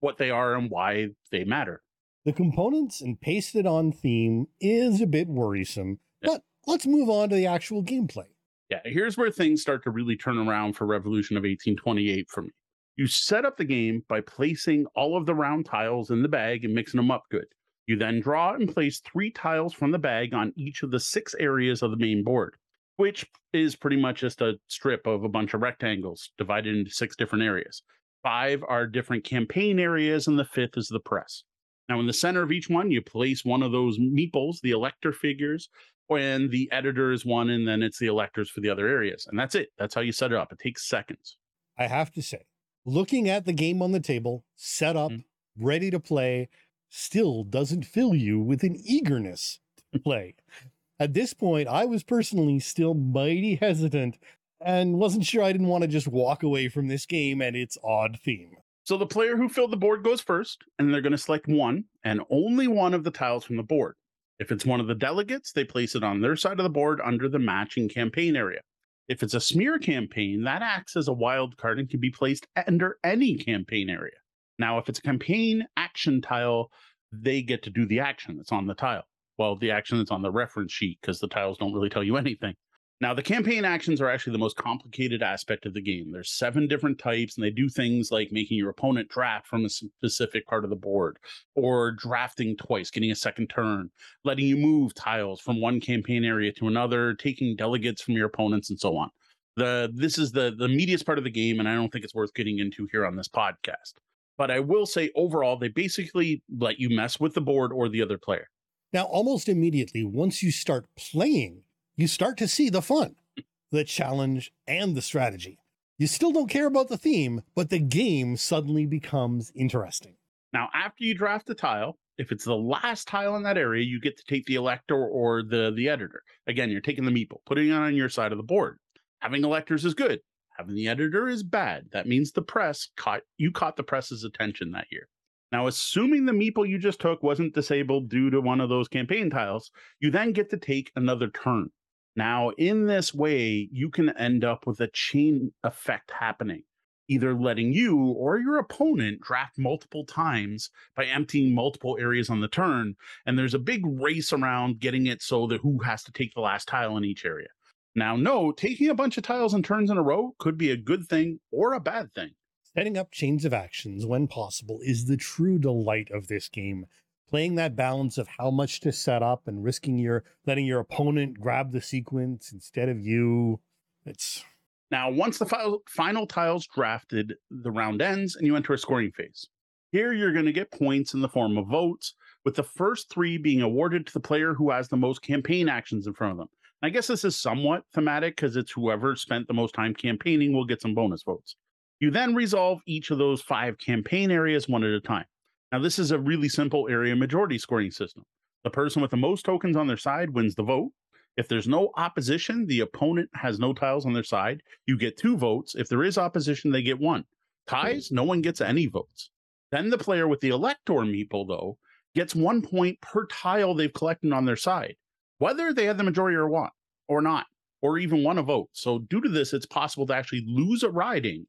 what they are, and why they matter. The components and pasted on theme is a bit worrisome, but let's move on to the actual gameplay. Yeah, here's where things start to really turn around for Revolution of 1828 for me. You set up the game by placing all of the round tiles in the bag and mixing them up good. You then draw and place three tiles from the bag on each of the six areas of the main board, which is pretty much just a strip of a bunch of rectangles divided into six different areas. Five are different campaign areas, and the fifth is the press. Now, in the center of each one, you place one of those meeples, the elector figures, when the editor is one and then it's the electors for the other areas. And that's it. That's how you set it up. It takes seconds. I have to say, looking at the game on the table, set up, mm-hmm. ready to play, still doesn't fill you with an eagerness to play. At this point, I was personally still mighty hesitant and wasn't sure I didn't want to just walk away from this game and its odd theme. So the player who filled the board goes first, and they're going to select one and only one of the tiles from the board. If it's one of the delegates, they place it on their side of the board under the matching campaign area. If it's a smear campaign, that acts as a wild card and can be placed under any campaign area. Now, if it's a campaign action tile, they get to do the action that's on the tile. Well, the action that's on the reference sheet because the tiles don't really tell you anything. Now, the campaign actions are actually the most complicated aspect of the game. There's seven different types, and they do things like making your opponent draft from a specific part of the board, or drafting twice, getting a second turn, letting you move tiles from one campaign area to another, taking delegates from your opponents, and so on. The this is the the meatiest part of the game, and I don't think it's worth getting into here on this podcast. But I will say overall, they basically let you mess with the board or the other player. Now, almost immediately, once you start playing you start to see the fun, the challenge, and the strategy. You still don't care about the theme, but the game suddenly becomes interesting. Now, after you draft the tile, If it's the last tile in that area, you get to take the elector or the the editor. Again, you're taking the meeple, putting it on your side of the board. Having electors is good. Having the editor is bad. That means the press caught you caught the press's attention that year. Now, assuming the meeple you just took wasn't disabled due to one of those campaign tiles, you then get to take another turn. Now, in this way, you can end up with a chain effect happening, either letting you or your opponent draft multiple times by emptying multiple areas on the turn. And there's a big race around getting it so that who has to take the last tile in each area. Now, no, taking a bunch of tiles and turns in a row could be a good thing or a bad thing. Setting up chains of actions when possible is the true delight of this game. Playing that balance of how much to set up and risking your letting your opponent grab the sequence instead of you. It's now once the final, tiles drafted, the round ends and you enter a scoring phase. Here you're going to get points in the form of votes, with the first three being awarded to the player who has the most campaign actions in front of them. I guess this is somewhat thematic because it's whoever spent the most time campaigning will get some bonus votes. You then resolve each of those five campaign areas one at a time. Now, this is a really simple area majority scoring system. The person with the most tokens on their side wins the vote. If there's no opposition, the opponent has no tiles on their side. You get two votes. If there is opposition, they get one. Hmm. Ties, no one gets any votes. Then the player with the elector meeple, though, gets one point per tile they've collected on their side, whether they had the majority or what or not, or even won a vote. So, due to this, it's possible to actually lose a riding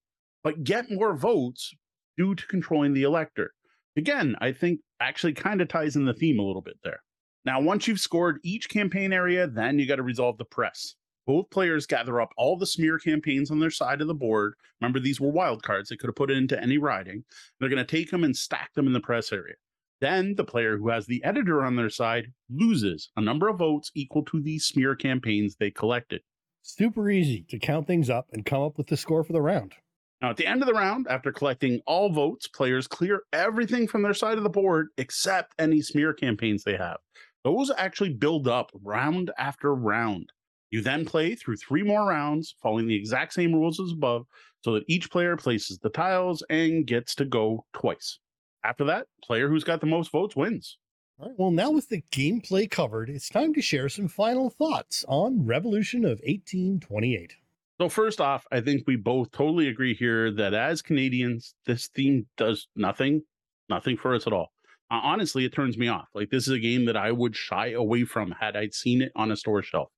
but get more votes due to controlling the elector. Again, I think actually kind of ties in the theme a little bit there. Now, once you've scored each campaign area, then you got to resolve the press. Both players gather up all the smear campaigns on their side of the board. Remember, these were wild cards. They could have put into any riding. They're going to take them and stack them in the press area. Then the player who has the editor on their side loses a number of votes equal to the smear campaigns they collected. Super easy to count things up and come up with the score for the round. Now, at the end of the round, after collecting all votes, players clear everything from their side of the board except any smear campaigns they have. Those actually build up round after round. You then play through three more rounds, following the exact same rules as above, so that each player places the tiles and gets to go twice. After that, player who's got the most votes wins. All right, well, now with the gameplay covered, it's time to share some final thoughts on Revolution of 1828. So first off, I think we both totally agree here that as Canadians, this theme does nothing, nothing for us at all. Uh, honestly, it turns me off. Like this is a game that I would shy away from had I seen it on a store shelf.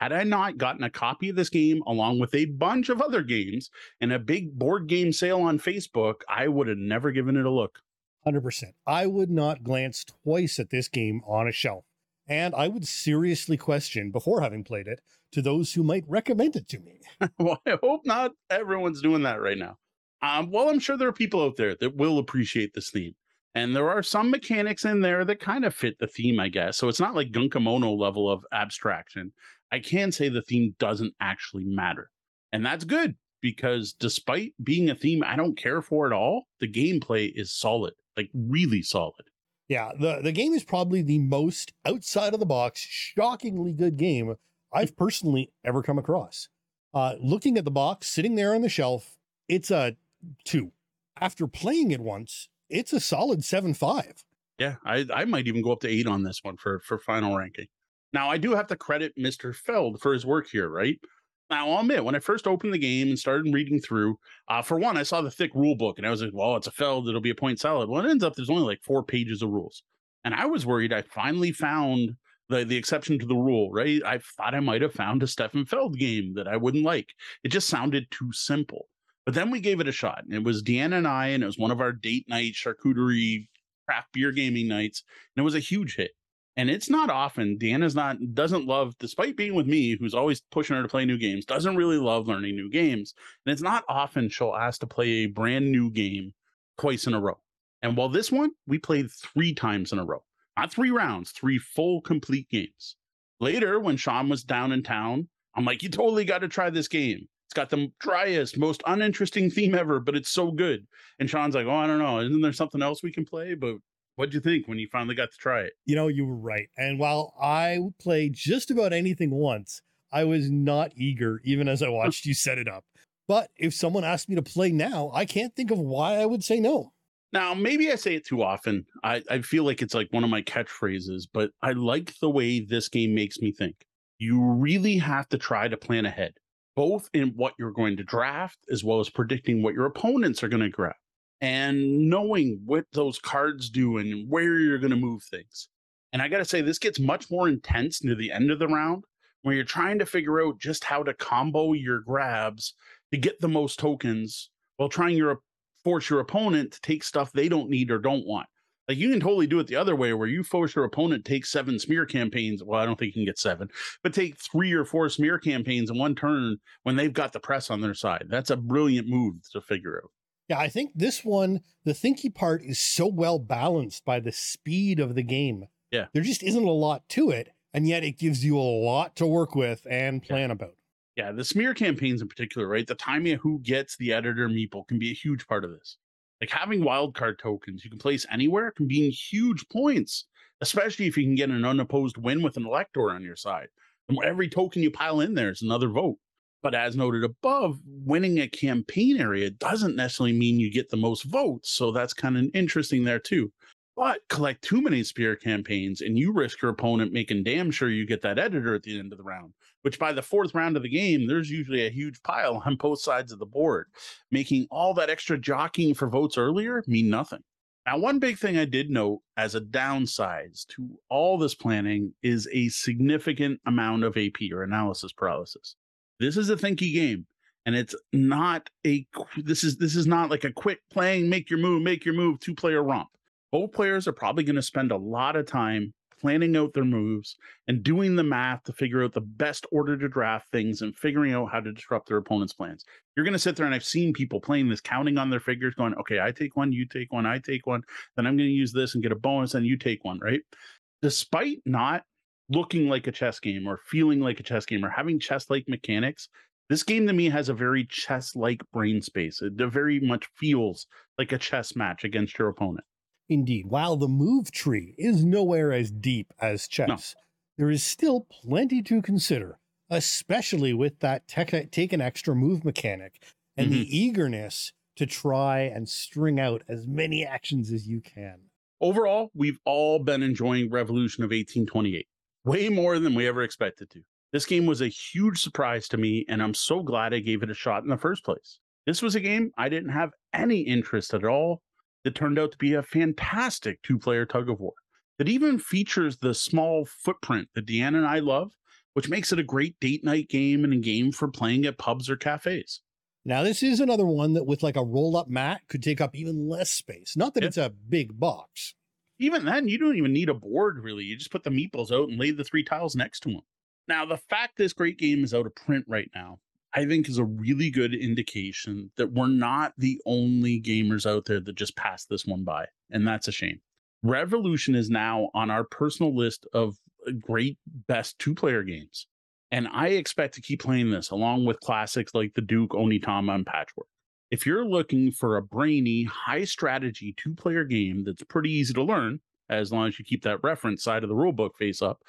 Had I not gotten a copy of this game along with a bunch of other games and a big board game sale on Facebook, I would have never given it a look. 100%. I would not glance twice at this game on a shelf. And I would seriously question before having played it to those who might recommend it to me. well, I hope not everyone's doing that right now. Um, well, I'm sure there are people out there that will appreciate this theme. And there are some mechanics in there that kind of fit the theme, I guess. So it's not like Gunkamono level of abstraction. I can say the theme doesn't actually matter. And that's good because despite being a theme I don't care for at all, the gameplay is solid, like really solid. Yeah, the, the game is probably the most outside of the box, shockingly good game I've personally ever come across. Uh, looking at the box sitting there on the shelf, it's a two. After playing it once, it's a solid seven five. Yeah, I, I might even go up to eight on this one for for final ranking. Now I do have to credit Mr. Feld for his work here, right? Now I'll admit, when I first opened the game and started reading through, uh, for one, I saw the thick rule book and I was like, well, it's a Feld, it'll be a point salad. Well, it ends up there's only like four pages of rules. And I was worried I finally found the the exception to the rule, right? I thought I might have found a Stefan Feld game that I wouldn't like. It just sounded too simple. But then we gave it a shot. And it was Deanna and I, and it was one of our date night charcuterie craft beer gaming nights, and it was a huge hit. And it's not often Deanna's not doesn't love, despite being with me, who's always pushing her to play new games, doesn't really love learning new games. And it's not often she'll ask to play a brand new game twice in a row. And while this one, we played three times in a row. Not three rounds, three full complete games. Later, when Sean was down in town, I'm like, you totally got to try this game. It's got the driest, most uninteresting theme ever, but it's so good. And Sean's like, oh, I don't know. Isn't there something else we can play? But what'd you think when you finally got to try it? You know, you were right. And while I played just about anything once, I was not eager, even as I watched you set it up. But if someone asked me to play now, I can't think of why I would say no. Now, maybe I say it too often. I, I feel like it's like one of my catchphrases, but I like the way this game makes me think. You really have to try to plan ahead, both in what you're going to draft as well as predicting what your opponents are going to grab and knowing what those cards do and where you're going to move things. And I got to say, this gets much more intense near the end of the round where you're trying to figure out just how to combo your grabs to get the most tokens while trying to force your opponent to take stuff they don't need or don't want. Like you can totally do it the other way where you force your opponent to take seven smear campaigns. Well, I don't think you can get seven, but take three or four smear campaigns in one turn when they've got the press on their side. That's a brilliant move to figure out. Yeah, I think this one, the thinky part is so well balanced by the speed of the game. Yeah. There just isn't a lot to it. And yet it gives you a lot to work with and plan yeah. about. Yeah, the smear campaigns in particular, right? The timing of who gets the editor meeple can be a huge part of this. Like having wildcard tokens you can place anywhere can be huge points, especially if you can get an unopposed win with an elector on your side. And every token you pile in there is another vote. But as noted above, winning a campaign area doesn't necessarily mean you get the most votes. So that's kind of interesting there too. But collect too many smear campaigns and you risk your opponent making damn sure you get that editor at the end of the round, which by the fourth round of the game, there's usually a huge pile on both sides of the board, making all that extra jockeying for votes earlier mean nothing. Now, one big thing I did note as a downside to all this planning is a significant amount of AP or analysis paralysis. This is a thinky game and it's not a this is this is not like a quick playing make your move make your move two player romp both players are probably going to spend a lot of time planning out their moves and doing the math to figure out the best order to draft things and figuring out how to disrupt their opponent's plans. You're going to sit there and I've seen people playing this, counting on their figures, going, okay, I take one, you take one, I take one, then I'm going to use this and get a bonus, and you take one, right? Despite not looking like a chess game or feeling like a chess game or having chess like mechanics, this game to me has a very chess like brain space. It very much feels like a chess match against your opponent. Indeed, while the move tree is nowhere as deep as chess, no. there is still plenty to consider, especially with that tech- take an extra move mechanic and mm-hmm. the eagerness to try and string out as many actions as you can. Overall, we've all been enjoying Revolution of 1828 way more than we ever expected to. This game was a huge surprise to me, and I'm so glad I gave it a shot in the first place. This was a game I didn't have any interest at all that turned out to be a fantastic two player tug of war that even features the small footprint that Deanna and I love, which makes it a great date night game and a game for playing at pubs or cafes. Now, this is another one that with like a roll up mat could take up even less space. Not that it's a big box. Even then, you don't even need a board really. You just put the meeples out and lay the three tiles next to them. Now, the fact this great game is out of print right now I think is a really good indication that we're not the only gamers out there that just passed this one by. And that's a shame. Revolution is now on our personal list of uh, great best two player games. And I expect to keep playing this along with classics like the Duke, Onitama, and Patchwork. If you're looking for a brainy, high strategy two player game that's pretty easy to learn, as long as you keep that reference side of the rulebook face up,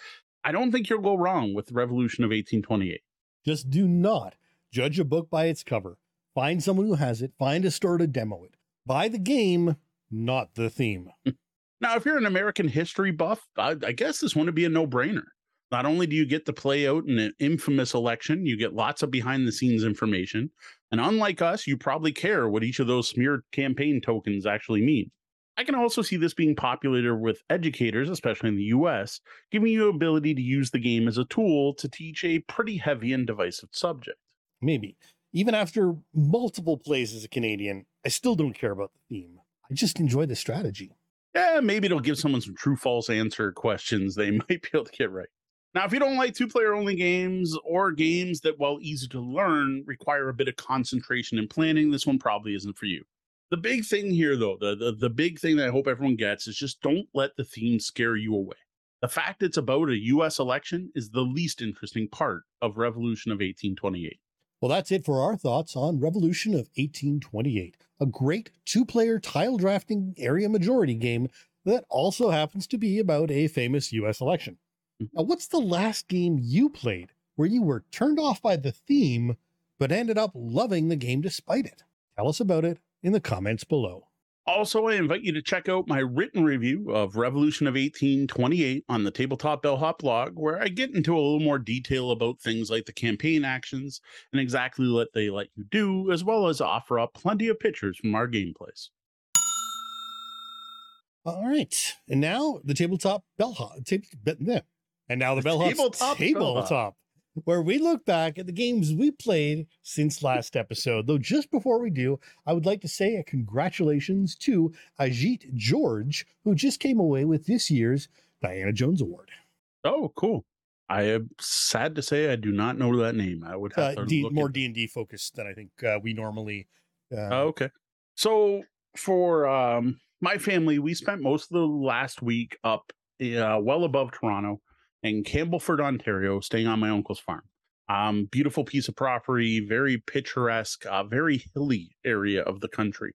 I don't think you'll go wrong with Revolution of 1828. Just do not Judge a book by its cover. Find someone who has it. Find a store to demo it. Buy the game, not the theme. Now, if you're an American history buff, I, I guess this one would be a no brainer. Not only do you get to play out in an infamous election, you get lots of behind the scenes information. And unlike us, you probably care what each of those smear campaign tokens actually mean. I can also see this being popular with educators, especially in the US, giving you ability to use the game as a tool to teach a pretty heavy and divisive subject. Maybe. Even after multiple plays as a Canadian, I still don't care about the theme. I just enjoy the strategy. Yeah, maybe it'll give someone some true false answer questions they might be able to get right. Now, if you don't like two player only games or games that, while easy to learn, require a bit of concentration and planning, this one probably isn't for you. The big thing here, though, the, the, the big thing that I hope everyone gets is just don't let the theme scare you away. The fact it's about a US election is the least interesting part of Revolution of 1828. Well, that's it for our thoughts on Revolution of 1828, a great two player tile drafting area majority game that also happens to be about a famous US election. Hmm. Now, what's the last game you played where you were turned off by the theme but ended up loving the game despite it? Tell us about it in the comments below. Also, I invite you to check out my written review of Revolution of 1828 on the Tabletop Bellhop blog, where I get into a little more detail about things like the campaign actions and exactly what they let you do, as well as offer up plenty of pictures from our gameplays. All right. And now the tabletop bellhop. Tab- and now the bellhop tabletop tabletop, where we look back at the games we played since last episode. Though just before we do, I would like to say a congratulations to Ajit George, who just came away with this year's Diana Jones Award. Oh, cool. I am sad to say I do not know that name. I would have Uh, to D- look more D and D focused than I think uh, we normally. Uh, Oh, okay. So for um my family, we spent most of the last week up uh, well above Toronto in Campbellford, Ontario, staying on my uncle's farm. Um, beautiful piece of property, very picturesque, uh, very hilly area of the country.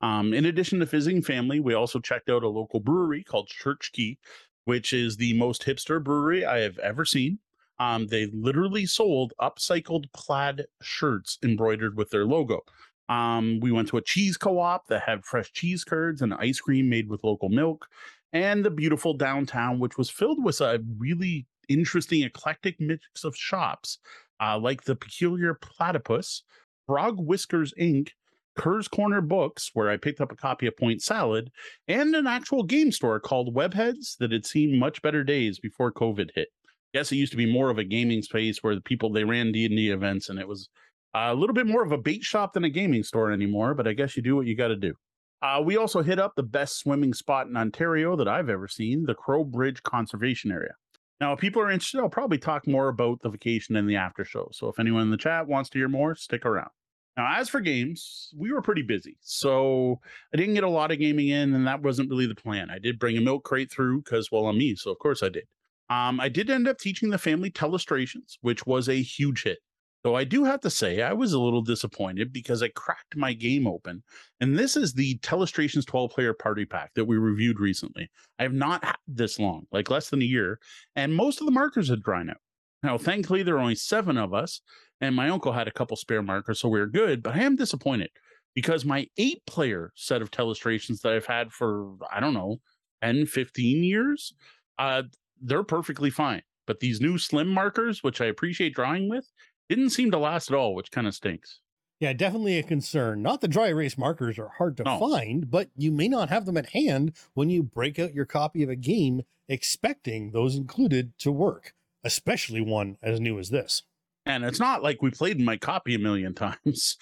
Um, in addition to visiting family, we also checked out a local brewery called Church Key, which is the most hipster brewery I have ever seen. Um, they literally sold upcycled plaid shirts embroidered with their logo. Um, we went to a cheese co-op that had fresh cheese curds and ice cream made with local milk, and the beautiful downtown, which was filled with a really interesting, eclectic mix of shops, uh, like the Peculiar Platypus, Frog Whiskers Inc., Kerr's Corner Books, where I picked up a copy of Point Salad, and an actual game store called Webheads that had seen much better days before COVID hit. Yes, it used to be more of a gaming space where the people they ran D and D events, and it was a little bit more of a bait shop than a gaming store anymore. But I guess you do what you got to do. Uh, we also hit up the best swimming spot in Ontario that I've ever seen, the Crowe Bridge Conservation Area. Now, if people are interested, I'll probably talk more about the vacation in the after show. So if anyone in the chat wants to hear more, stick around. Now, as for games, we were pretty busy. So I didn't get a lot of gaming in, and that wasn't really the plan. I did bring a milk crate through because, well, I'm me. So of course I did. Um, I did end up teaching the family telestrations, which was a huge hit. Though I do have to say, I was a little disappointed because I cracked my game open. And this is the Telestrations 12 player party pack that we reviewed recently. I have not had this long, like less than a year, and most of the markers had dried out. Now, thankfully, there are only seven of us, and my uncle had a couple spare markers, so we were good, but I am disappointed because my eight player set of telestrations that I've had for, I don't know, 10, 15 years, uh, they're perfectly fine. But these new slim markers, which I appreciate drawing with, didn't seem to last at all, which kind of stinks. Yeah, definitely a concern. Not the dry erase markers are hard to No. find, but you may not have them at hand when you break out your copy of a game expecting those included to work, especially one as new as this. And it's not like we played my copy a million times,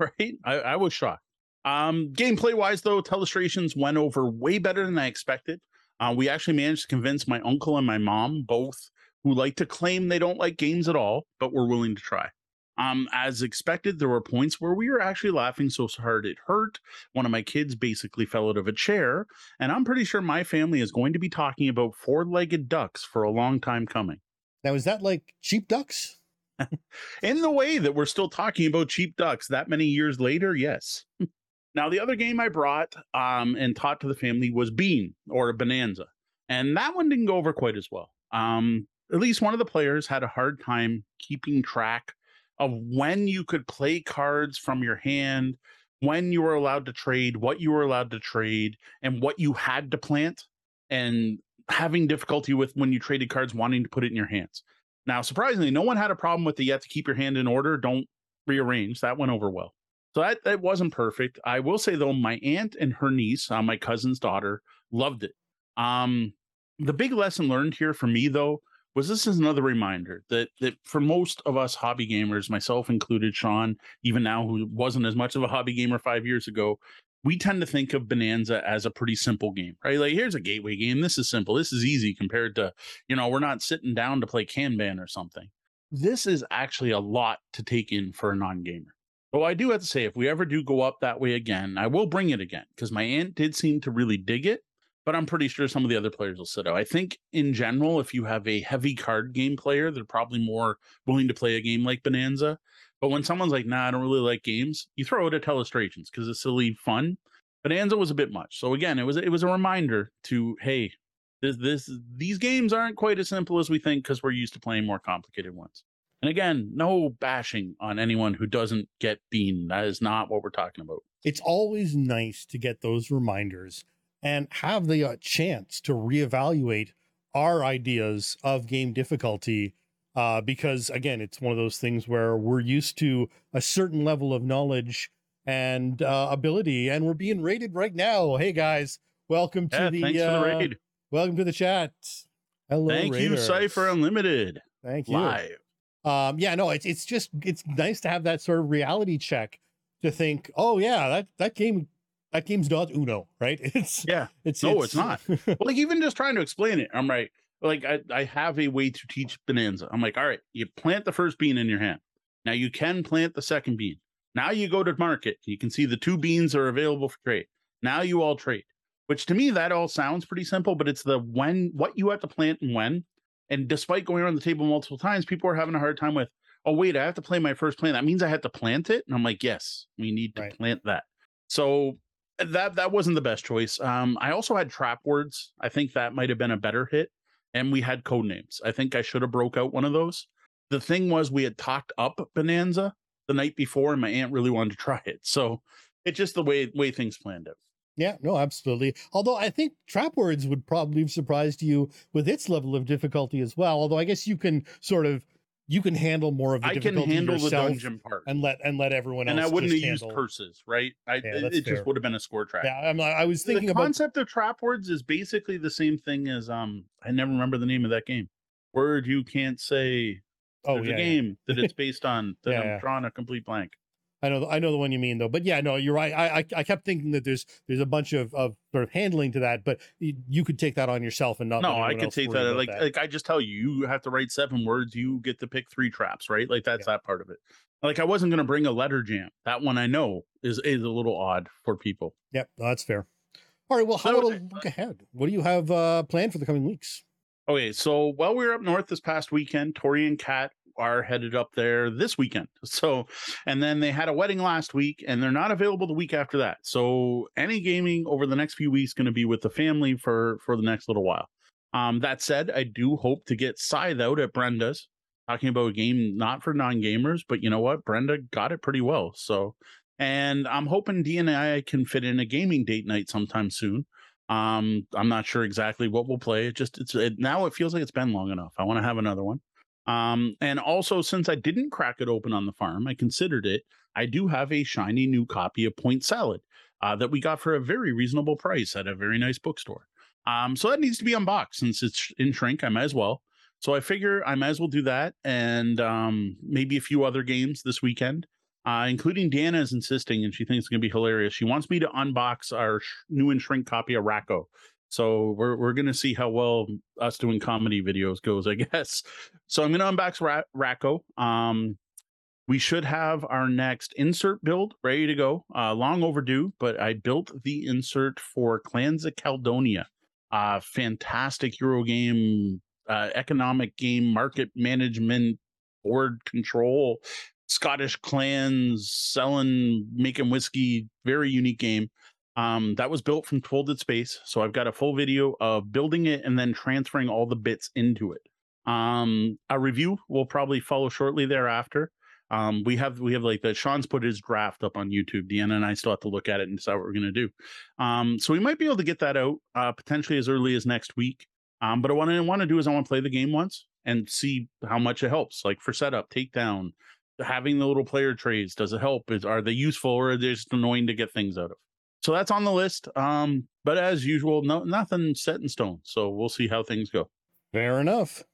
right? I, I was shocked. Um, gameplay wise, though, Telestrations went over way better than I expected. Uh, we actually managed to convince my uncle and my mom, both who like to claim they don't like games at all, but were willing to try. Um, as expected, there were points where we were actually laughing so hard it hurt. One of my kids basically fell out of a chair, and I'm pretty sure my family is going to be talking about four legged ducks for a long time coming. Now, is that like cheap ducks? In the way that we're still talking about cheap ducks that many years later, yes. now, the other game I brought um, and taught to the family was Bean or Bohnanza. And that one didn't go over quite as well. Um, at least one of the players had a hard time keeping track of when you could play cards from your hand, when you were allowed to trade, what you were allowed to trade, and what you had to plant, and having difficulty with when you traded cards wanting to put it in your hands. Now, surprisingly, no one had a problem with the you have to keep your hand in order, don't rearrange. That went over well. So that, that wasn't perfect. I will say though, my aunt and her niece, uh, my cousin's daughter, loved it. Um, the big lesson learned here for me though was this is another reminder that that for most of us hobby gamers, myself included, Sean, even now who wasn't as much of a hobby gamer five years ago, we tend to think of Bohnanza as a pretty simple game, right? Like here's a gateway game. This is simple. This is easy compared to, you know, we're not sitting down to play Kanban or something. This is actually a lot to take in for a non-gamer. Though I do have to say, if we ever do go up that way again, I will bring it again because my aunt did seem to really dig it but I'm pretty sure some of the other players will sit out. I think in general, if you have a heavy card game player, they're probably more willing to play a game like Bohnanza. But when someone's like, nah, I don't really like games, you throw it at Telestrations because it's silly fun. Bohnanza was a bit much. So again, it was it was a reminder to, hey, this this these games aren't quite as simple as we think because we're used to playing more complicated ones. And again, no bashing on anyone who doesn't get Bean. That is not what we're talking about. It's always nice to get those reminders and have the uh, chance to reevaluate our ideas of game difficulty uh, because again it's one of those things where we're used to a certain level of knowledge and uh, ability and we're being rated right now hey guys welcome to Yeah, the, thanks uh, for the raid. welcome to the chat hello Thank you, Cipher Unlimited. thank you Live. um yeah no it's it's just it's nice to have that sort of reality check to think oh yeah that that game that game's not uno right it's Yeah. it's No, it's not. Well, like even just trying to explain it, I'm right. Like I, I have a way to teach Bohnanza. I'm like, all right, you plant the first bean in your hand. Now you can plant the second bean. Now you go to market. You can see the two beans are available for trade. Now you all trade. Which to me that all sounds pretty simple, but it's the when what you have to plant and when. And despite going around the table multiple times, people are having a hard time with, oh wait, I have to play my first plant. That means I have to plant it. And I'm like, yes, we need to Right. plant that. So that that wasn't the best choice. Um, I also had trap words. I think that might have been a better hit. And we had code names. I think I should have broke out one of those. The thing was, we had talked up Bohnanza the night before, and my aunt really wanted to try it. So it's just the way way things planned out. Yeah, no, absolutely. Although I think trap words would probably have surprised you with its level of difficulty as well. Although I guess you can sort of you can handle more of the I can difficulty handle the dungeon part, and let and let everyone and else. And I wouldn't have just used handle- curses, right? I, Yeah, it, it just would have been a score track. Yeah, I'm like, I was thinking the about concept of trap words is basically the same thing as um. I never remember the name of that game. Word you can't say. oh There's yeah, a yeah. game that it's based on that Yeah, I'm yeah. drawing a complete blank. I know I know the one you mean though. But yeah, no, you're right. I I, I kept thinking that there's there's a bunch of of sort of handling to that, but you, you could take that on yourself and not. No, I could take that. Like, like I just tell you, you have to write seven words. You get to pick three traps, right? Like that's that part of it. Like I wasn't gonna bring a letter jam. That one I know is is a little odd for people. Yep, no, that's fair. All right, well, how about a look ahead? What do you have uh, planned for the coming weeks? Okay, so while we were up north this past weekend, Tori and Kat are headed up there this weekend. So, and then they had a wedding last week, and they're not available the week after that. So, any gaming over the next few weeks going to be with the family for for the next little while. Um, that said, I do hope to get Scythe out at Brenda's, talking about a game not for non gamers, but you know what, Brenda got it pretty well. So, and I'm hoping D and I can fit in a gaming date night sometime soon. Um, I'm not sure exactly what we'll play. It just it's it, now it feels like it's been long enough. I want to have another one. Um, and also since I didn't crack it open on the farm, I considered it. I do have a shiny new copy of Point Salad uh, that we got for a very reasonable price at a very nice bookstore. Um, so that needs to be unboxed since it's in shrink. I might as well. So I figure I might as well do that and um, maybe a few other games this weekend, uh, including Deanna is insisting, and she thinks it's going to be hilarious. She wants me to unbox our sh- new and shrink copy of Racco. So we're we're gonna see how well us doing comedy videos goes, I guess. So I'm gonna unbox Ra- Racco. Um, we should have our next insert build ready to go. Uh, long overdue, but I built the insert for Clans of Caledonia. Uh, fantastic Euro game, uh, economic game, market management, board control, Scottish clans selling, making whiskey. Very unique game. Um, that was built from Folded Space. So I've got a full video of building it and then transferring all the bits into it. Um, a review will probably follow shortly thereafter. Um, we have we have like the Sean's put his draft up on YouTube. Deanna and I still have to look at it and decide what we're gonna do. Um, so we might be able to get that out uh, potentially as early as next week. Um, but what I want to do is I want to play the game once and see how much it helps. Like for setup, takedown, having the little player trays, does it help? Is are they useful or are they just annoying to get things out of? So that's on the list. Um, but as usual, no nothing set in stone. So we'll see how things go. Fair enough.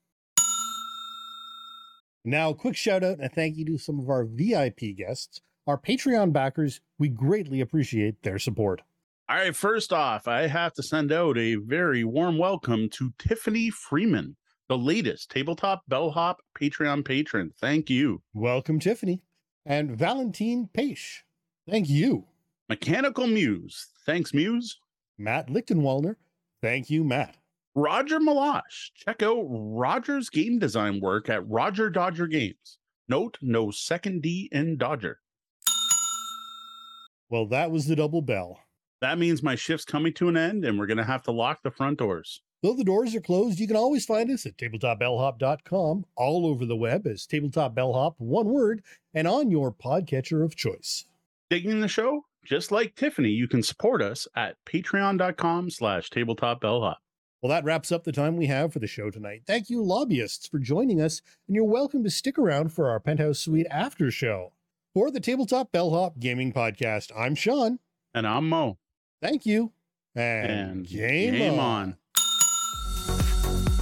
Now, quick shout out and thank you to some of our VIP guests, our Patreon backers. We greatly appreciate their support. All right, first off, I have to send out a very warm welcome to Tiffany Freeman, the latest tabletop bellhop Patreon patron. Thank you. Welcome, Tiffany. And Valentine Paish. Thank you. Mechanical Muse. Thanks, Muse. Matt Lichtenwaldner. Thank you, Matt. Roger Malash. Check out Roger's game design work at Roger Dodger Games. Note no second D in Dodger. Well, that was the double bell. That means my shift's coming to an end and we're going to have to lock the front doors. Though the doors are closed, you can always find us at tabletopbellhop.com, all over the web as Tabletop Bellhop, one word, and on your podcatcher of choice. Digging the show? Just like Tiffany, you can support us at patreon.com slash tabletopbellhop. Well, that wraps up the time we have for the show tonight. Thank you, lobbyists, for joining us, and you're welcome to stick around for our Penthouse Suite after show. For the Tabletop Bellhop Gaming Podcast, I'm Sean. And I'm Mo. Thank you. And, And game, game on. on.